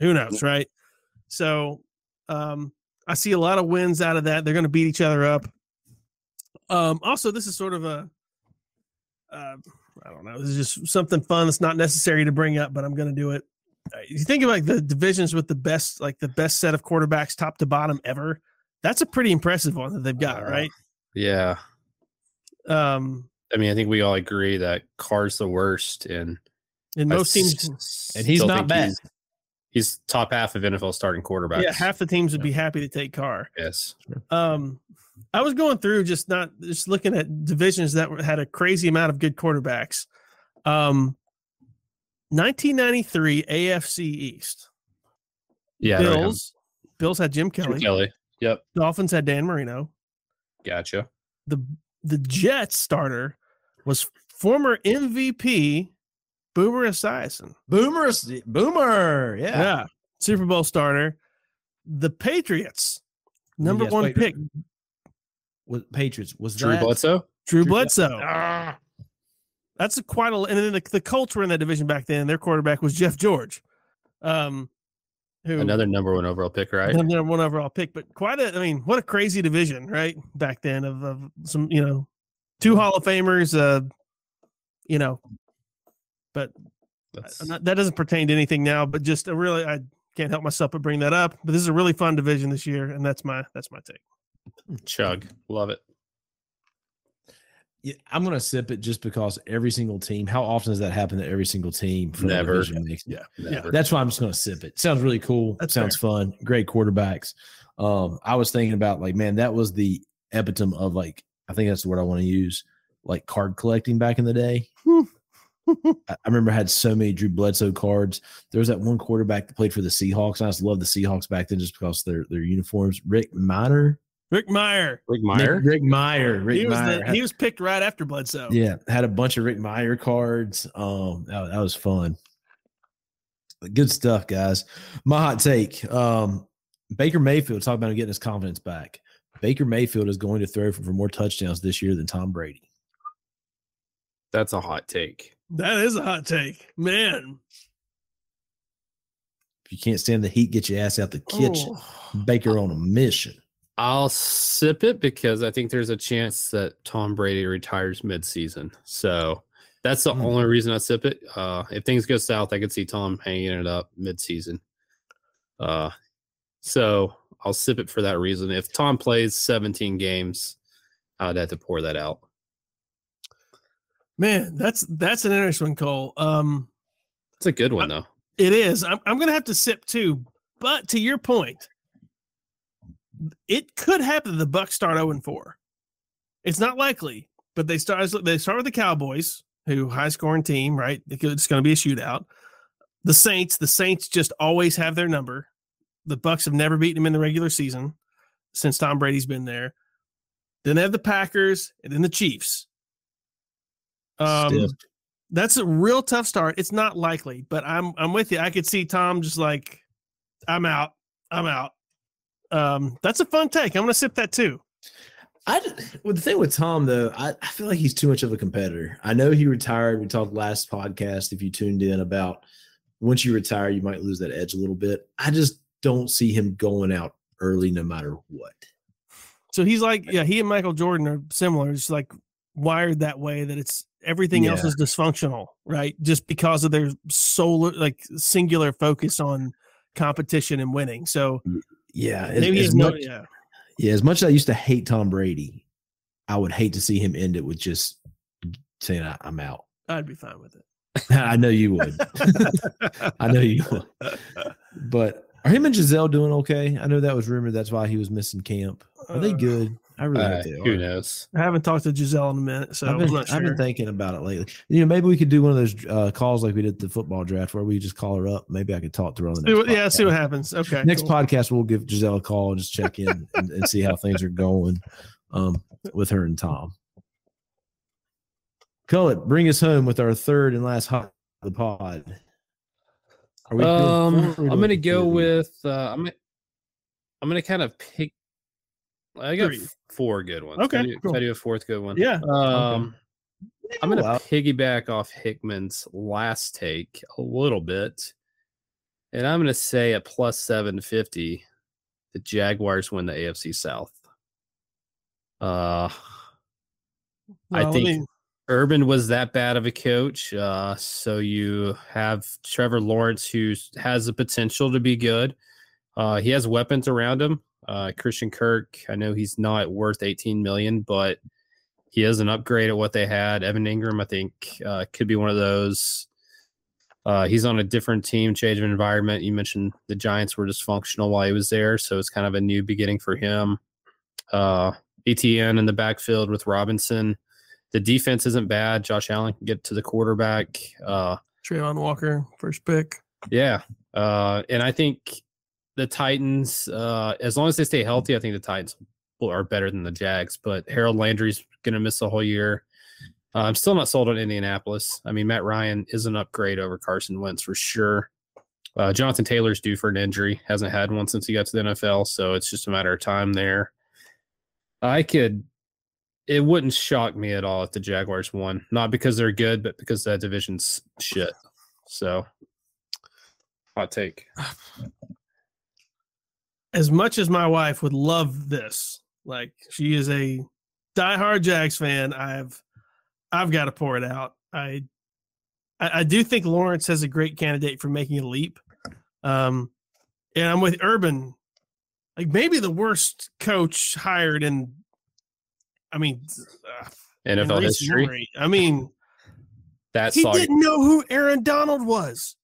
Who knows, right? So um I see a lot of wins out of that. They're going to beat each other up. Um, also, this is sort of a uh, I don't know. This is just something fun that's not necessary to bring up, but I'm going to do it. You think of like the divisions with the best, like the best set of quarterbacks, top to bottom ever. That's a pretty impressive one that they've got, Uh, right? Yeah. Um, I mean, I think we all agree that Carr's the worst and and I most teams, s- And he's not bad. He's, he's top half of NFL starting quarterbacks. yeah, half the teams would be happy to take Carr. yes. Um, I was going through just not just looking at divisions that had a crazy amount of good quarterbacks. Um, 1993 AFC East. Yeah. I know him. Bills. Bills had Jim Kelly. Jim Kelly. Kelly. Yep. Dolphins had Dan Marino. Gotcha. The the Jets starter was former MVP Boomer Esiason. Boomer. Boomer. Yeah. Yeah. Super Bowl starter. The Patriots, number Yes, one wait, pick, Was Patriots was Drew that Bledsoe. Drew Drew Bledsoe. Ah. That's a quite a and then the, the Colts were in that division back then. Their quarterback was Jeff George. Um who Another number one overall pick, right? another one overall pick, but quite a I mean, what a crazy division, right? Back then of, of some, you know, two Hall of Famers, uh, you know, but not- that doesn't pertain to anything now, but just a really I can't help myself but bring that up. But this is a really fun division this year, and that's my that's my take. chug. Love it. Yeah, I'm gonna sip it just because every single team. How often does that happen that every single team Never. Yeah. Never. That's why I'm just gonna sip it. Sounds really cool. That's Sounds fun. Great quarterbacks. Um, I was thinking about like, man, that was the epitome of like, I think that's the word I want to use, like card collecting back in the day. I, I remember I had so many Drew Bledsoe cards. There was that one quarterback that played for the Seahawks. I just loved the Seahawks back then just because their their uniforms. Rick Mirer, Rick Mirer. Rick Mirer. Rick, Rick Mirer, Rick he was Mirer. the, he was picked right after Bledsoe. Yeah, had a bunch of Rick Mirer cards. Um, that, that was fun. Good stuff, guys. My hot take: um, Baker Mayfield. talking about him getting his confidence back. Baker Mayfield is going to throw for, for more touchdowns this year than Tom Brady. That's a hot take. That is a hot take, man. If you can't stand the heat, get your ass out the kitchen. Oh. Baker on a mission. I'll sip it because I think there's a chance that Tom Brady retires midseason. So that's the Hmm. only reason I sip it. Uh, if things go south, I could see Tom hanging it up midseason. Uh, so I'll sip it for that reason. If Tom plays 17 games, I'd have to pour that out. Man, that's that's an interesting call. Cole. Um, It's a good one though. it is. I'm I'm gonna have to sip too. But to your point, it could happen. that The Bucks start 0 and 4. It's not likely, but they start. They start with the Cowboys, who high scoring team, right? It's going to be a shootout. The Saints. The Saints just always have their number. The Bucks have never beaten them in the regular season since Tom Brady's been there. Then they have the Packers and then the Chiefs. Um, that's a real tough start. It's not likely, but I'm I'm with you. I could see Tom just like, I'm out. I'm out. Um, that's a fun take. I'm gonna sip that too. I well, the thing with Tom though, I, I feel like he's too much of a competitor. I know he retired. We talked last podcast if you tuned in about once you retire, you might lose that edge a little bit. I just don't see him going out early no matter what. So he's like, yeah, he and Michael Jordan are similar. It's like wired that way that it's everything else is dysfunctional, right? Just because of their solar like singular focus on competition and winning. So Yeah, as, maybe as much, yeah. yeah, as much as I used to hate Tom Brady, I would hate to see him end it with just saying I, I'm out. I'd be fine with it. I know you would. I know you would. But are him and Gisele doing okay? I know that was rumored. That's why he was missing camp. Are they Uh, good? I really Uh, hope they who knows? I haven't talked to Gisele in a minute, so I've I'm been, not I've been thinking about it lately. You know, maybe we could do one of those uh, calls like we did the football draft where we just call her up. Maybe I could talk to her on the See next what- yeah, see what happens. Okay. Next cool. podcast, we'll give Gisele a call and just check in and, and see how things are going um, with her and Tom. Gullett, bring us home with our third and last hot of the pod. Are we Um, four or are we I'm gonna go with. Uh, I'm. I'm gonna kind of pick. I got Three. four good ones. Okay, Can I, do, can. I do a fourth good one? Yeah. Um, I'm gonna piggyback off Hickman's last take a little bit, and I'm gonna say at plus seven fifty, the Jaguars win the AFC South. Uh, I Well, let think me- Urban was that bad of a coach. Uh, so you have Trevor Lawrence, who has the potential to be good. Uh, he has weapons around him. Uh, Christian Kirk, I know he's not worth 18 million, but he is an upgrade at what they had. Evan Engram, I think, uh, could be one of those. Uh, he's on a different team, change of environment. You mentioned the Giants were dysfunctional while he was there, so it's kind of a new beginning for him. Uh, ETN in the backfield with Robinson. The defense isn't bad. Josh Allen can get to the quarterback. Uh, Travon Walker, first pick. yeah. Uh, and I think the Titans, uh, as long as they stay healthy, I think the Titans are better than the Jags. But Harold Landry's going to miss the whole year. Uh, I'm still not sold on Indianapolis. I mean, Matt Ryan is an upgrade over Carson Wentz for sure. Uh, Jonathan Taylor's due for an injury. Hasn't had one since he got to the NFL, so it's just a matter of time there. I could. It wouldn't shock me at all if the Jaguars won, not because they're good, but because that division's shit. So, hot take. As much as my wife would love this, like she is a diehard Jags fan, I've I've got to pour it out. I, I I do think Lawrence has a great candidate for making a leap. Um, and I'm with Urban, like maybe the worst coach hired in. I mean, uh, NFL history. memory. I mean, That he didn't know who Aaron Donald was.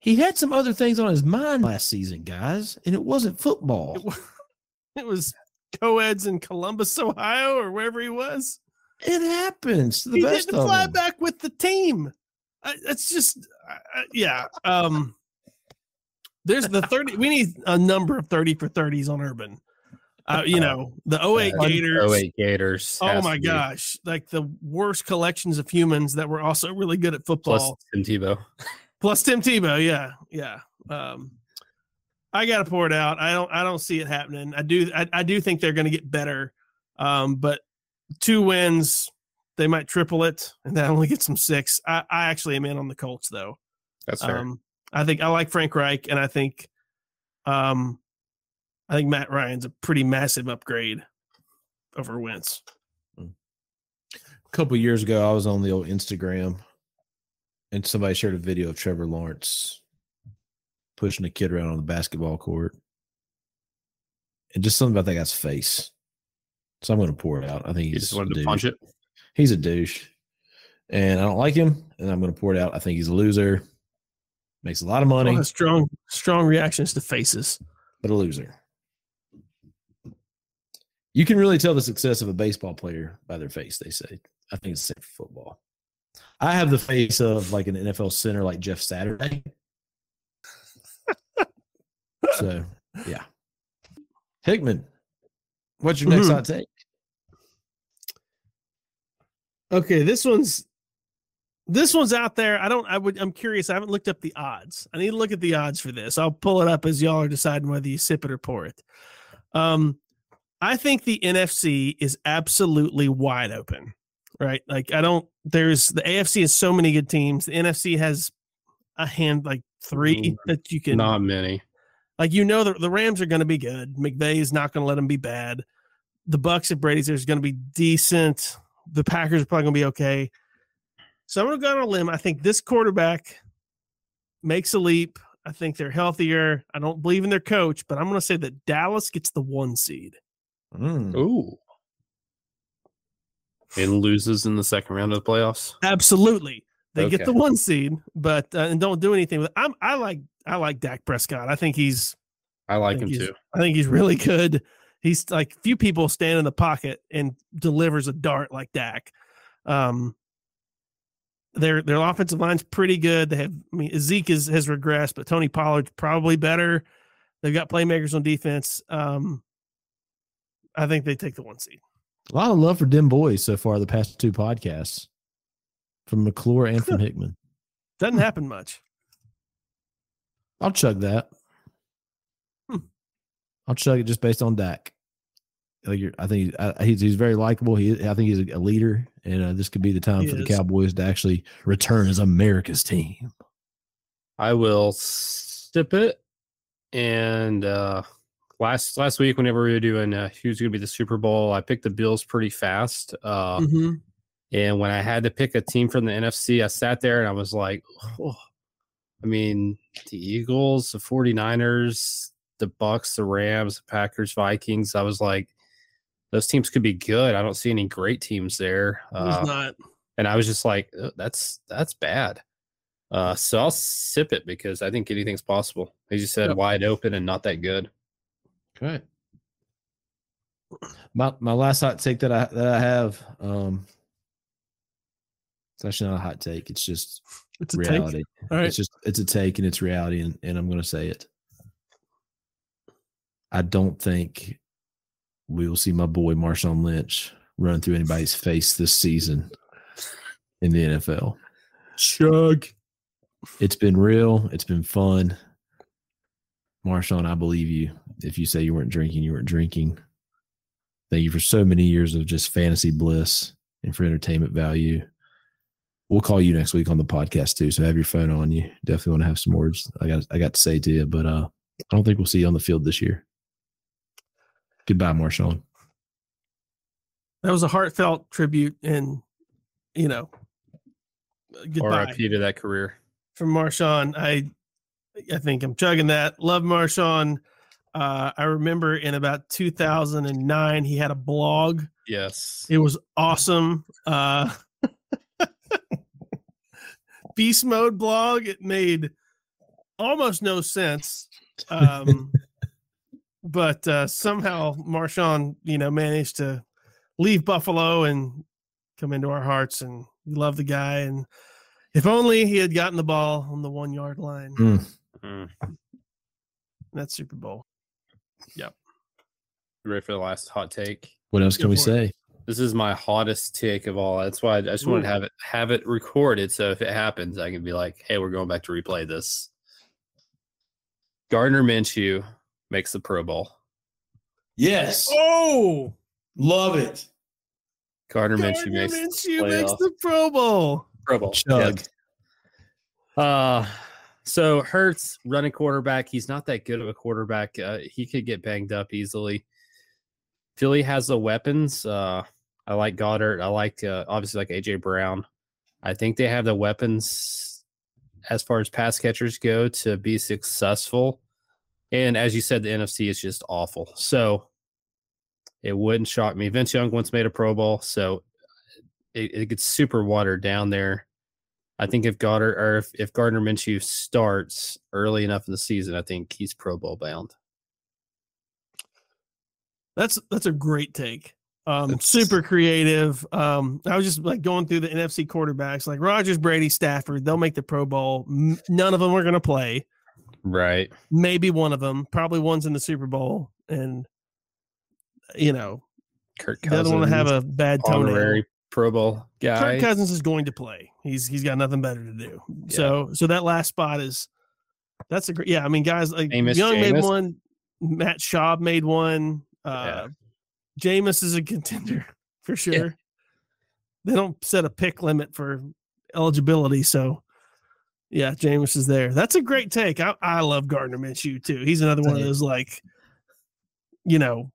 He had some other things on his mind last season, guys, and it wasn't football. It, wa- it was co-eds in Columbus, Ohio, or wherever he was. It happens the he best didn't fly them. back with the team. I, that's just, I- I- yeah. Um, there's the thirty. We need a number of thirty for thirties on Urban. Uh, you know the 08 Uh, Gators. 08 Gators. Oh my gosh! Like the worst collections of humans that were also really good at football. Plus Tim Tebow. Plus Tim Tebow, yeah, yeah. Um, I got to pour it out. I don't. I don't see it happening. I do. I, I do think they're going to get better. Um, but two wins they might triple it, and that only gets them six. I, I actually am in on the Colts though. That's fair. Um, I think I like Frank Reich, and I think, um, I think Matt Ryan's a pretty massive upgrade over Wentz. A couple years ago, I was on the old Instagram, and somebody shared a video of Trevor Lawrence pushing a kid around on the basketball court, and just something about that guy's face. So I'm going to pour it out. I think you he's just wanted a to punch douche. it. He's a douche, and I don't like him. And I'm going to pour it out. I think he's a loser. Makes a lot of money, Well, strong, strong reactions to faces. but a loser. You can really tell the success of a baseball player by their face. They say. I think it's the same for football. I have the face of like an NFL center, like Jeff Saturday. so, yeah. Hickman, what's your next Mhm. hot take? Okay, this one's this one's out there. I don't. I would. I'm curious. I haven't looked up the odds. I need to look at the odds for this. I'll pull it up as y'all are deciding whether you sip it or pour it. Um, I think the NFC is absolutely wide open. Right? Like I don't. There's the AFC has so many good teams. The NFC has a hand like three Mm, that you can Not many. like you know the, the Rams are going to be good. McVay is not going to let them be bad. The Bucks if Brady's there's going to be decent. The Packers are probably going to be okay. So I'm going to go on a limb. I think this quarterback makes a leap. I think they're healthier. I don't believe in their coach, but I'm going to say that Dallas gets the one seed. Mm. Ooh. And loses in the second round of the playoffs. Absolutely, they get the one seed, but uh, and don't do anything with. I'm I like I like Dak Prescott. I think he's I like think him too. I think he's really good. He's like few people stand in the pocket and delivers a dart like Dak. Um, their their offensive line's pretty good. They have I mean Zeke is, has regressed, but Tony Pollard's probably better. They've got playmakers on defense. Um, I think they take the one seed. A lot of love for Dim Boys so far the past two podcasts from McClure and from Hickman. Doesn't happen much. I'll chug that. Hmm. I'll chug it just based on Dak. Like you're, I think I, he's he's very likable. He I think he's a, a leader, and uh, this could be the time He for the. Cowboys to actually return as America's team. I will sip it. And uh last last week, whenever we were doing uh, who's going to be the Super Bowl, I picked the Bills pretty fast. Uh, Mhm. And when I had to pick a team from the NFC, I sat there and I was like, oh, I mean, the Eagles, the 49ers, the Bucks, the Rams, the Packers, Vikings. I was like, those teams could be good. I don't see any great teams there. Uh, not. and I was just like, "Uh, that's that's bad. Uh, so I'll sip it because I think anything's possible. As you said, Yep. wide open and not that good. Okay. My my last hot take that I that I have, um, it's actually not a hot take. It's just It's reality. All right. It's just it's a take and it's reality, and, and I'm going to say it. I don't think we will see my boy Marshawn Lynch run through anybody's face this season in the NFL. Chug. It's been real. It's been fun. Marshawn, I believe you. If you say you weren't drinking, you weren't drinking. Thank you for so many years of just fantasy bliss and for entertainment value. We'll call you next week on the podcast too. So have your phone on you. Definitely want to have some words I got I got to say to you, but uh I don't think we'll see you on the field this year. Goodbye, Marshawn. That was a heartfelt tribute, and you know, goodbye. RIP to that career. from Marshawn. I I think I'm chugging that. Love Marshawn. Uh, I remember in about 2009 he had a blog. Yes. It was awesome. Uh, Beast mode blog. It made almost no sense. Um, but uh, somehow Marshawn, you know, managed to leave Buffalo and come into our hearts, and we love the guy. And if only he had gotten the ball on the one yard line. Mm. Mm. That's Super Bowl. You Ready for the last hot take? What else Go can we for it. say? This is my hottest take of all. That's why I just wanted to have it have it recorded. So if it happens, I can be like, hey, we're going back to replay this. Gardner Minshew makes the Pro Bowl. Yes. Oh, Love it. Gardner Minshew Gardner makes Minshew playoff. makes the Pro Bowl. Pro Bowl. Chug. Yeah. Uh, so Hurts running quarterback. He's not that good of a quarterback. Uh, he could get banged up easily. Philly has the weapons. Uh, I like Goedert. I like uh, obviously like AJ Brown. I think they have the weapons as far as pass catchers go to be successful. And as you said, the NFC is just awful. So it wouldn't shock me. Vince Young once made a Pro Bowl, so it, it gets super watered down there. I think if Goddard or if, if Gardner Minshew starts early enough in the season, I think he's Pro Bowl bound. That's that's a great take. Um, That's- super creative. Um, I was just like going through the NFC quarterbacks, like Rodgers, Brady, Stafford. They'll make the Pro Bowl. None of them are going to play. Right. Maybe one of them. Probably one's in the Super Bowl, and you know Kirk the Cousins. other one to have a bad toenail. Honorary Pro Bowl guy. Kirk Cousins is going to play. He's he's got nothing better to do. So so that last spot is that's a great. Yeah, I mean, guys like Amos Young made one. Matt Schaub made one. Uh, Yeah. Jameis is a contender for sure. They don't set a pick limit for eligibility, so yeah, Jameis is there. That's a great take. I, I love Gardner Minshew too. He's another one of those like, you know,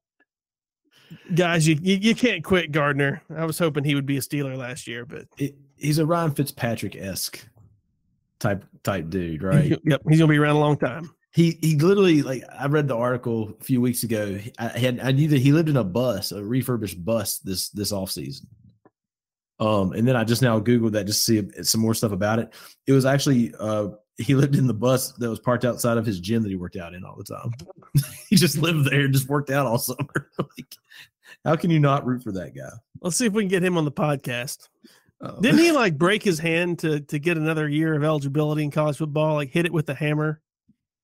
guys you, you you can't quit Gardner. I was hoping he would be a Steeler last year, but It, he's a Ryan Fitzpatrick esque type type dude, right? yep, he's gonna be around a long time. he he literally like I read the article a few weeks ago. I had I knew that he lived in a bus, a refurbished bus this this off season. Um, and then I just now googled that just to see some more stuff about it. It was actually uh he lived in the bus that was parked outside of his gym that he worked out in all the time. he just lived there and just worked out all summer. Like, how can you not root for that guy? Let's see if we can get him on the podcast. Uh, Didn't he like break his hand to to get another year of eligibility in college football? Like hit it with the hammer.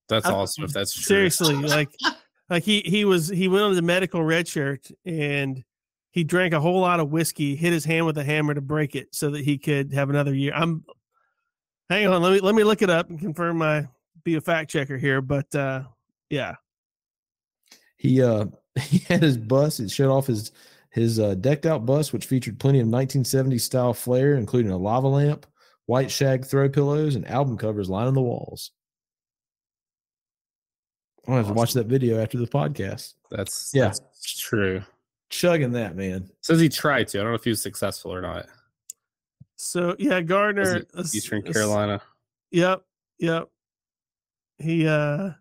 That's I- awesome if that's true. Seriously, like like he he was he went on the medical red shirt and he drank a whole lot of whiskey, hit his hand with a hammer to break it so that he could have another year. I'm hang on, let me let me look it up and confirm my be a fact checker here. But uh yeah. he uh he had his bus it showed off his his uh, decked out bus which featured plenty of 1970s style flair including a lava lamp white shag throw pillows and album covers lining the walls i'll have to watch that video after the podcast That's Yeah. that's true. chugging that man Says he tried to. I don't know if he was successful or not. So yeah, Was Gardner Eastern let's- Carolina. Yep. Yep. He uh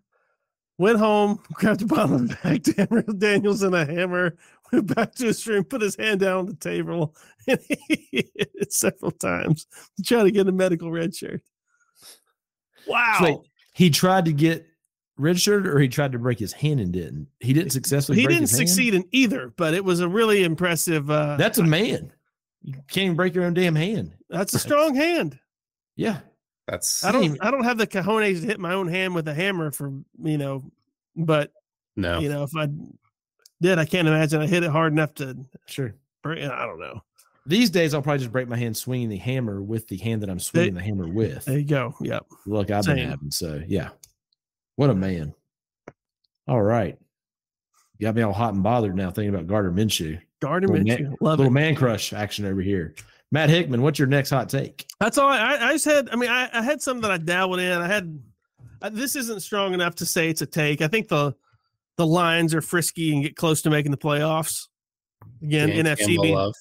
went home, grabbed a bottle of Jack Daniels- Daniels and a hammer, went back to his room, put his hand down on the table, and he hit it several times to try to get a medical red shirt. Wow. wait, he tried to get registered or he tried to break his hand and didn't he didn't successfully he break didn't his hand? succeed in either, but it was a really impressive uh that's a man you can't even break your own damn hand that's a strong hand. yeah That's I don't I don't have the cojones to hit my own hand with a hammer for you know, but no. you know, if I did, I can't imagine I hit it hard enough to sure break I don't know. these days i'll probably just break my hand swinging the hammer with the hand that i'm swinging the hammer with There you go. Yep. Look, I've been having. So yeah. What a man. All right. Got me all hot and bothered now thinking about Gardner Minshew. Gardner Little Minshew. man, Love little it. man crush action over here. Matt Hickman, what's your next hot take? That's all. I, I I just had. I mean, I, I had some that I dabbled in. I had. I, this isn't strong enough to say it's a take. I think the the Lions are frisky and get close to making the playoffs. Again, Dan NFC. Being- love.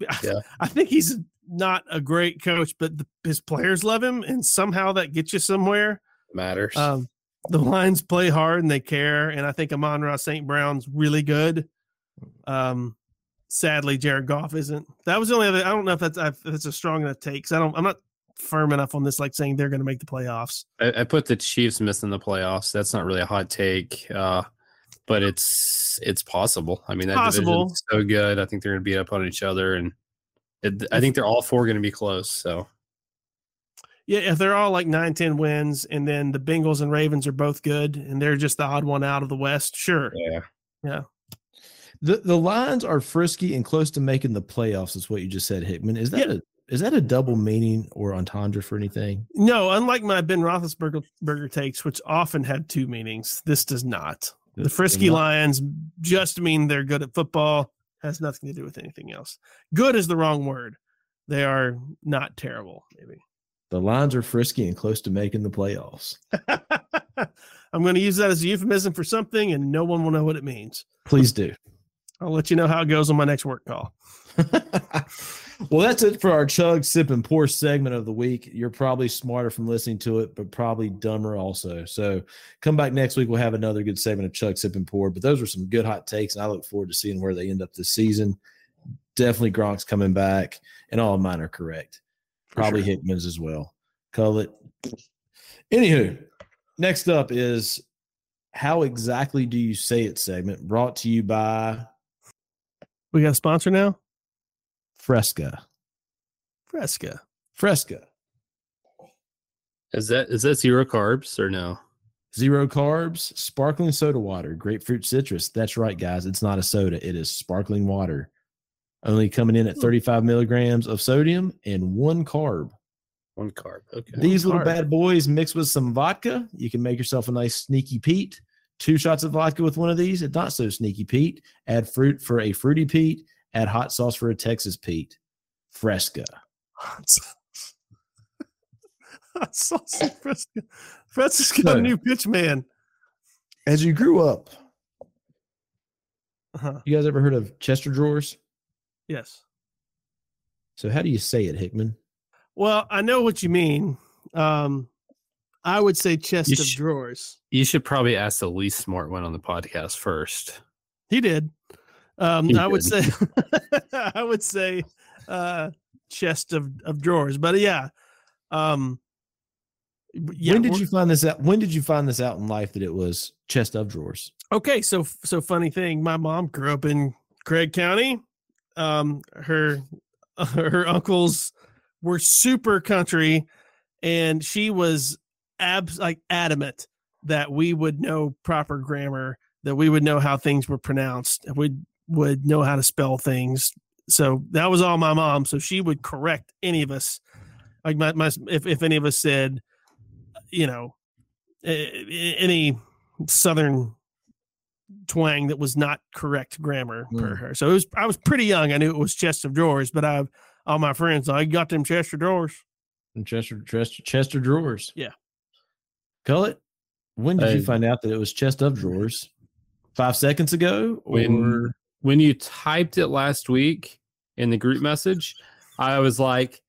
yeah. I think he's not a great coach, but the, his players love him, and somehow that gets you somewhere. matters. Um, the Lions play hard and they care, and I think Amon-Ra St. Brown's really good. Um, sadly, Jared Goff isn't. That was the only other. I don't know if that's if that's a strong enough take. 'cause I don't. I'm not firm enough on this, like saying they're going to make the playoffs. I, I put the Chiefs missing the playoffs. That's not really a hot take, uh, but it's it's possible. I mean, that Possible. so good. I think they're going to beat up on each other, and it, I think they're all four going to be close. So Yeah, if they're all like nine, 10 wins, and then the Bengals and Ravens are both good, and they're just the odd one out of the West, sure. Yeah. Yeah, The the Lions are frisky and close to making the playoffs, is what you just said, Hickman. Is that Yeah. a is that a double meaning or entendre for anything? No, unlike my Ben Roethlisberger burger takes, which often have two meanings, this does not. The frisky Li- Lions just mean they're good at football. Has nothing to do with anything else. Good is the wrong word. They are not terrible, maybe. The Lions are frisky and close to making the playoffs. I'm going to use that as a euphemism for something, and no one will know what it means. Please do. I'll let you know how it goes on my next work call. well, that's it for our chug, sip, and pour segment of the week. You're probably smarter from listening to it, but probably dumber also. So come back next week. We'll have another good segment of chug, sip, and pour. But those were some good hot takes, and I look forward to seeing where they end up this season. Definitely Gronk's coming back, and all of mine are correct. Probably sure. Hickman's as well. Call it. Anywho, next up is how exactly do you say it segment brought to you by we got a sponsor now fresca fresca fresca is that is that zero carbs or no zero carbs sparkling soda water grapefruit citrus that's right guys it's not a soda it is sparkling water only coming in at hmm. 35 milligrams of sodium and one carb one carb. Okay. These One little carb. bad boys mixed with some vodka. You can make yourself a nice sneaky Pete. Two shots of vodka with one of these. It's not so sneaky Pete. Add fruit for a fruity Pete. Add hot sauce for a Texas Pete. Fresca. Hot sauce. hot sauce Fresca. Fresca's got so, a new pitch man. As you grew up, uh-huh. you guys ever heard of Chester drawers? Yes. So how do you say it, Hickman? Well, I know what you mean. Um, I would say chest you of sh- drawers. You should probably ask the least smart one on the podcast first. He did. Um, he I did. would say, I would say, uh, chest of, of drawers. But yeah, um, yeah. When did you find this out? When did you find this out in life that it was chest of drawers? Okay, so so funny thing. My mom grew up in Craig County. Um, her her uncles were super country, and she was abs like adamant that we would know proper grammar, that we would know how things were pronounced, we would know how to spell things. So that was all my mom. So she would correct any of us, like my, my if if any of us said, you know, any southern twang that was not correct grammar mm. per her. So it was I was pretty young. I knew it was chest of drawers, but I've all my friends, I got them Chester drawers. And Chester, Chester, Chester drawers. Yeah. Gullett, when did uh, you find out that it was chest of drawers? Five seconds ago? Or when, when you typed it last week in the group message, I was like,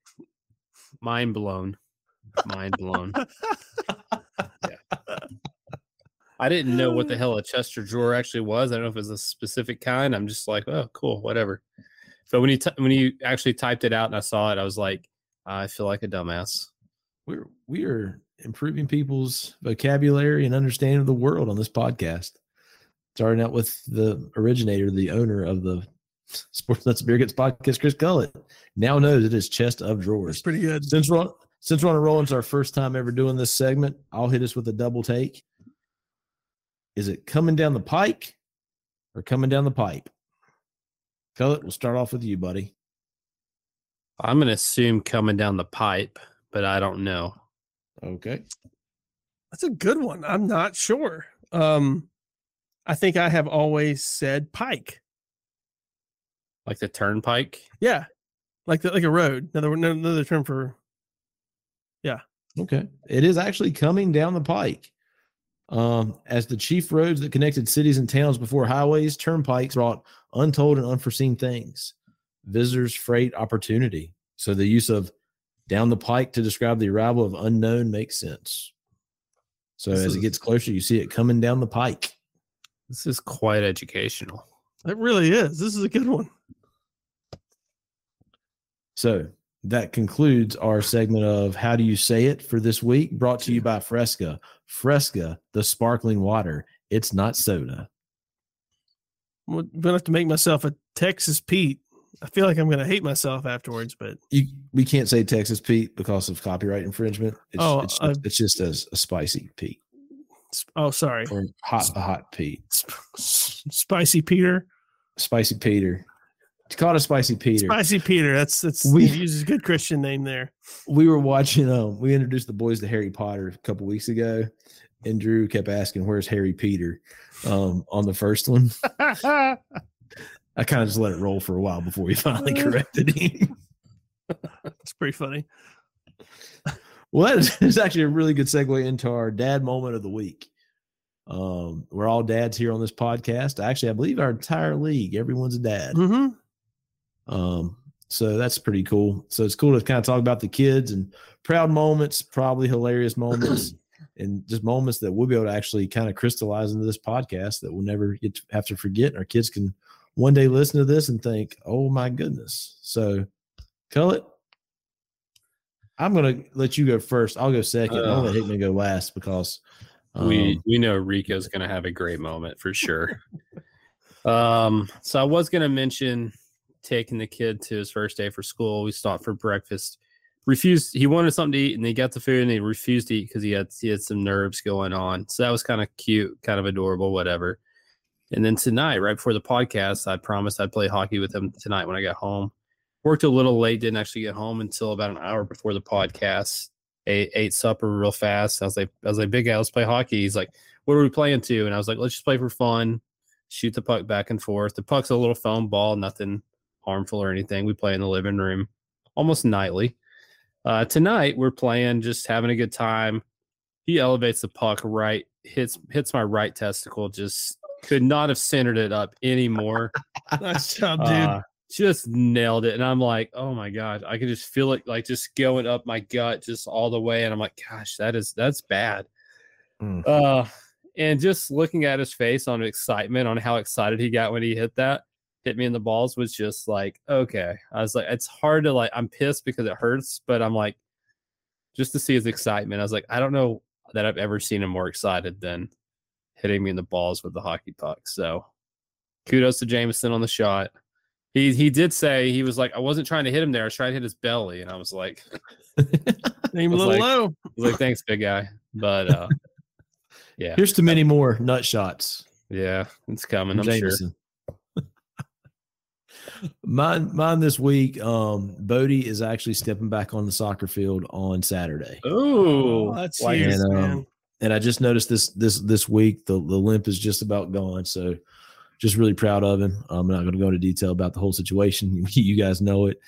mind blown. Mind blown. yeah. I didn't know what the hell a Chester drawer actually was. I don't know if it was a specific kind. I'm just like, oh, cool, whatever. But when you t- when you actually typed it out and I saw it, I was like, I feel like a dumbass. We're we are improving people's vocabulary and understanding of the world on this podcast. Starting out with the originator, the owner of the Sports Nuts Beer Gets podcast, Chris Gullett, now knows it is chest of drawers. That's pretty good. Since we're on, since we're on a roll, it's our first time ever doing this segment. I'll hit us with a double take. Is it coming down the pike or coming down the pipe? Philip, we'll start off with you, buddy. I'm going to assume coming down the pipe, but I don't know. Okay. That's a good one. I'm not sure. Um, I think I have always said pike. Like the turnpike? Yeah. Like the, like a road. Another another term for yeah. Okay. It is actually coming down the pike. Um, as the chief roads that connected cities and towns before highways, turnpikes brought untold and unforeseen things, visitors, freight, opportunity. So the use of down the pike to describe the arrival of unknown makes sense. So this as is, it gets closer, you see it coming down the pike. This is quite educational. It really is. This is a good one. So that concludes our segment of How Do You Say It for this week, brought to you by Fresca. Fresca, the sparkling water. It's not soda. I'm gonna have to make myself a Texas Pete. I feel like I'm gonna hate myself afterwards, but you, we can't say Texas Pete because of copyright infringement. It's, oh, it's, uh, it's just as a spicy Pete. Oh, sorry. Or hot, a hot Pete. Spicy Peter. Spicy Peter. It's called a spicy Peter. Spicy Peter. That's that's we uses a good Christian name there. We were watching. Um, we introduced the boys to Harry Potter a couple weeks ago, and Drew kept asking, "Where's Harry Peter?" Um, on the first one, I kind of just let it roll for a while before we finally corrected him. It's pretty funny. Well, that is, is actually a really good segue into our dad moment of the week. Um, we're all dads here on this podcast. Actually, I believe our entire league, everyone's a dad. Mm-hmm. Um, so that's pretty cool. So it's cool to kind of talk about the kids and proud moments, probably hilarious moments, and just moments that we'll be able to actually kind of crystallize into this podcast that we'll never get to have to forget. And our kids can one day listen to this and think, "Oh my goodness!" So, Gullett, I'm gonna let you go first. I'll go second. I'll let Uh. Hickman go last because um, we we know Rico's gonna have a great moment for sure. um, so I was gonna mention taking the kid to his first day for school. We stopped for breakfast. Refused. He wanted something to eat, and he got the food, and he refused to eat because he had he had some nerves going on. So that was kind of cute, kind of adorable, whatever. And then tonight, right before the podcast, I promised I'd play hockey with him tonight when I got home. Worked a little late, didn't actually get home until about an hour before the podcast ate, ate supper real fast. I was like, I was like, big guy, let's play hockey. He's like, what are we playing to? And I was like, let's just play for fun, shoot the puck back and forth. The puck's a little foam ball, nothing harmful or anything. We play in the living room almost nightly. Uh, tonight we're playing, just having a good time. He elevates the puck right, hits hits my right testicle. Just could not have centered it up anymore Nice job, dude. uh, just nailed it. And I'm like, oh my God, I can just feel it like just going up my gut just all the way. And I'm like, gosh, that is that's bad. Mm. Uh and just looking at his face on excitement on how excited he got when he hit that, hit me in the balls was just like, okay. I was like, it's hard to like, I'm pissed because it hurts, but I'm like, just to see his excitement, I was like, I don't know that I've ever seen him more excited than hitting me in the balls with the hockey puck. So kudos to Jameson on the shot. He he did say he was like, I wasn't trying to hit him there. I was trying to hit his belly. And I was like, Aim a little like- low. Was like, thanks, big guy. But uh yeah, Here's to many more nut shots. yeah, it's coming, I'm from sure. Jameson. mine, mine this week. Um, Bodie is actually stepping back on the soccer field on Saturday, Oh, that's like- huge, and, um, man. And I just noticed this this this week the the limp is just about gone. So, just really proud of him. I'm not going to go into detail about the whole situation. you guys know it,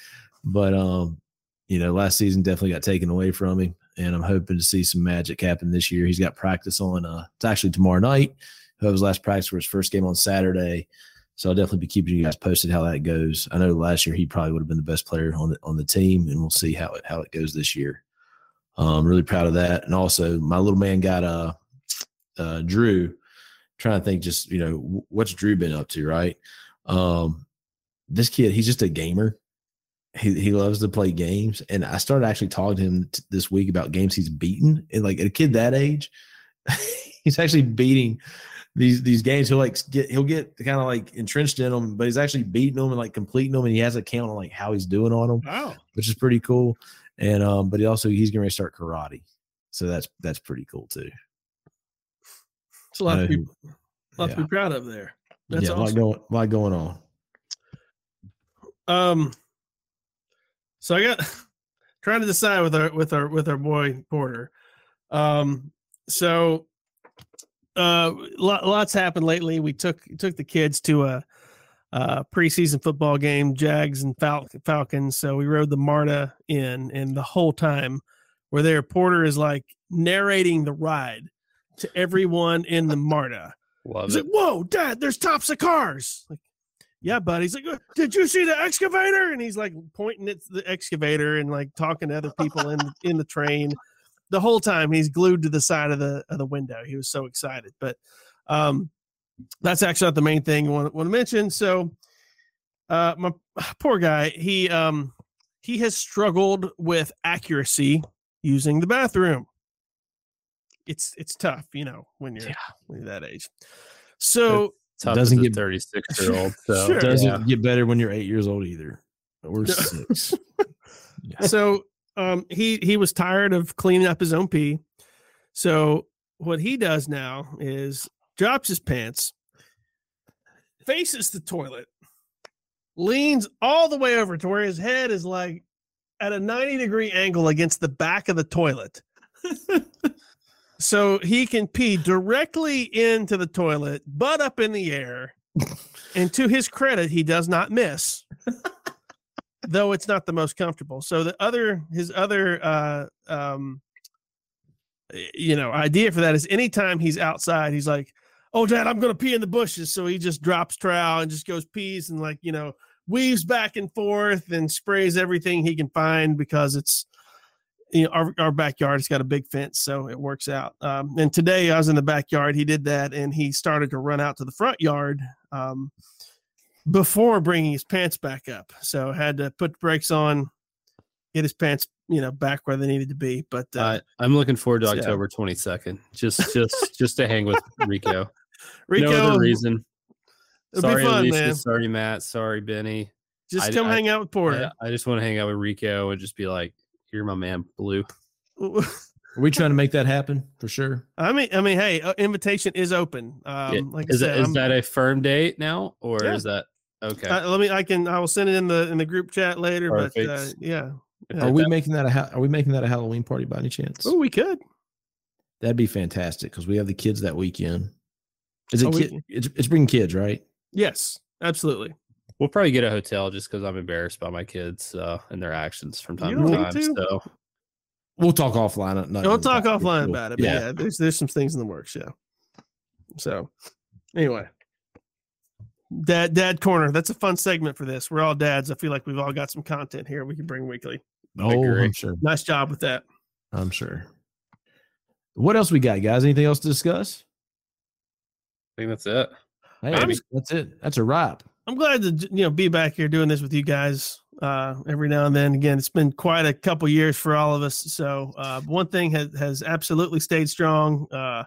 but um, you know, last season definitely got taken away from him, and I'm hoping to see some magic happen this year. He's got practice on. Uh, it's actually tomorrow night. His last practice for his first game on Saturday. So I'll definitely be keeping you guys posted how that goes. I know last year he probably would have been the best player on the on the team, and we'll see how it how it goes this year. Um, really proud of that, and also my little man got uh, uh Drew. Trying to think, just you know, what's Drew been up to, right? Um, this kid, he's just a gamer. He he loves to play games, and I started actually talking to him t- this week about games he's beaten, and like a kid that age, he's actually beating these these games he'll like get he'll get kind of like entrenched in them but he's actually beating them and like completing them and he has a count on like how he's doing on them Wow. which is pretty cool and um but he also he's gonna start karate so that's that's pretty cool too It's a lot to know be, lot to yeah. be proud of there. That's yeah, a lot going a lot going on Um, so I got trying to decide with our with our with our boy Porter. Um, so uh, lot, lots happened lately. We took took the kids to a, a preseason football game, Jags and Fal- Falcons. So we rode the Marta in, and the whole time we're there, Porter is like narrating the ride to everyone in the Marta. Love He's it. like, "Whoa, Dad! There's tops of cars." Like, yeah, bud. He's like, "Uh, "Did you see the excavator?" And he's like pointing at the excavator and like talking to other people in in the train. The whole time he's glued to the side of the of the window. He was so excited. But um, that's actually not the main thing I want, want to mention. So, uh, my poor guy, he um he has struggled with accuracy using the bathroom. It's it's tough, you know, when you're Yeah. when you're that age. So Tough doesn't as get- 36 year old. So Sure. doesn't yeah. get better when you're eight years old either or six so um he he was tired of cleaning up his own pee. So what he does now is drops his pants, faces the toilet, leans all the way over to where his head is like at a 90 degree angle against the back of the toilet. so he can pee directly into the toilet, butt up in the air. and to his credit, he does not miss. though it's not the most comfortable. So the other his other uh um you know idea for that is anytime he's outside, he's like, Oh dad, I'm gonna pee in the bushes. So he just drops trowel and just goes pees and like, you know, weaves back and forth and sprays everything he can find because it's you know our, our backyard has got a big fence so it works out um, and today i was in the backyard he did that and he started to run out to the front yard um, before bringing his pants back up. So had to put the brakes on, get his pants, you know, back where they needed to be. But uh, uh, I'm looking forward to October 22nd, just just just to hang with Rico. Rico, no other reason. Sorry, fun, Alicia. Man. Sorry, Matt. Sorry, Benny. Just I, come I, hang out with Porter. I, I just want to hang out with Rico and just be like, "You're my man, Blue." Are we trying to make that happen for sure? I mean, I mean, hey, uh, invitation is open. Um, yeah. like is, said, that, is that a firm date now, or yeah. is that Okay. Uh, let me. I can. I will send it in the in the group chat later. Perfect. But uh, yeah. Are we making that a Are we making that a Halloween party by any chance? Oh, we could. That'd be fantastic because we have the kids that weekend. Is it? Oh, kid, we, it's, it's bringing kids, right? Yes, absolutely. We'll probably get a hotel just because I'm embarrassed by my kids uh, and their actions from time to time. To? So we'll talk offline. we'll talk offline about it. yeah. yeah, there's there's some things in the works. Yeah. So anyway, Dad, dad corner. That's a fun segment for this. We're all dads. I feel like we've all got some content here we can bring weekly. Oh, I'm sure. Nice job with that. I'm sure. What else we got, guys? Anything else to discuss? I think that's it. Hey, that's it. That's a wrap. I'm glad to you know be back here doing this with you guys uh, every now and then. Again, it's been quite a couple years for all of us. So uh, one thing has has absolutely stayed strong. Uh,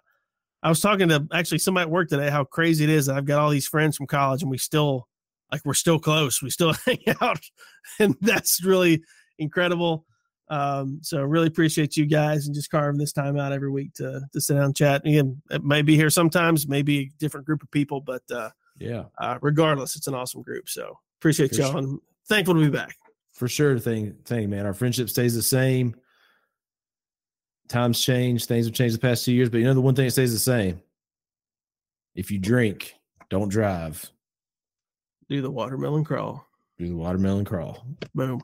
I was talking to actually somebody at work today how crazy it is that I've got all these friends from college and we still like we're still close. We still hang out, and that's really incredible. Um, so really appreciate you guys and just carving this time out every week to to sit down and chat. Again, it may be here sometimes, maybe a different group of people, but uh, yeah, uh, regardless, it's an awesome group. So appreciate For y'all sure. and thankful to be back. For sure, thing thing, man. Our friendship stays the same times change, things have changed the past two years, but you know the one thing that stays the same. If you drink, don't drive. Do the watermelon crawl. Do the watermelon crawl. Boom.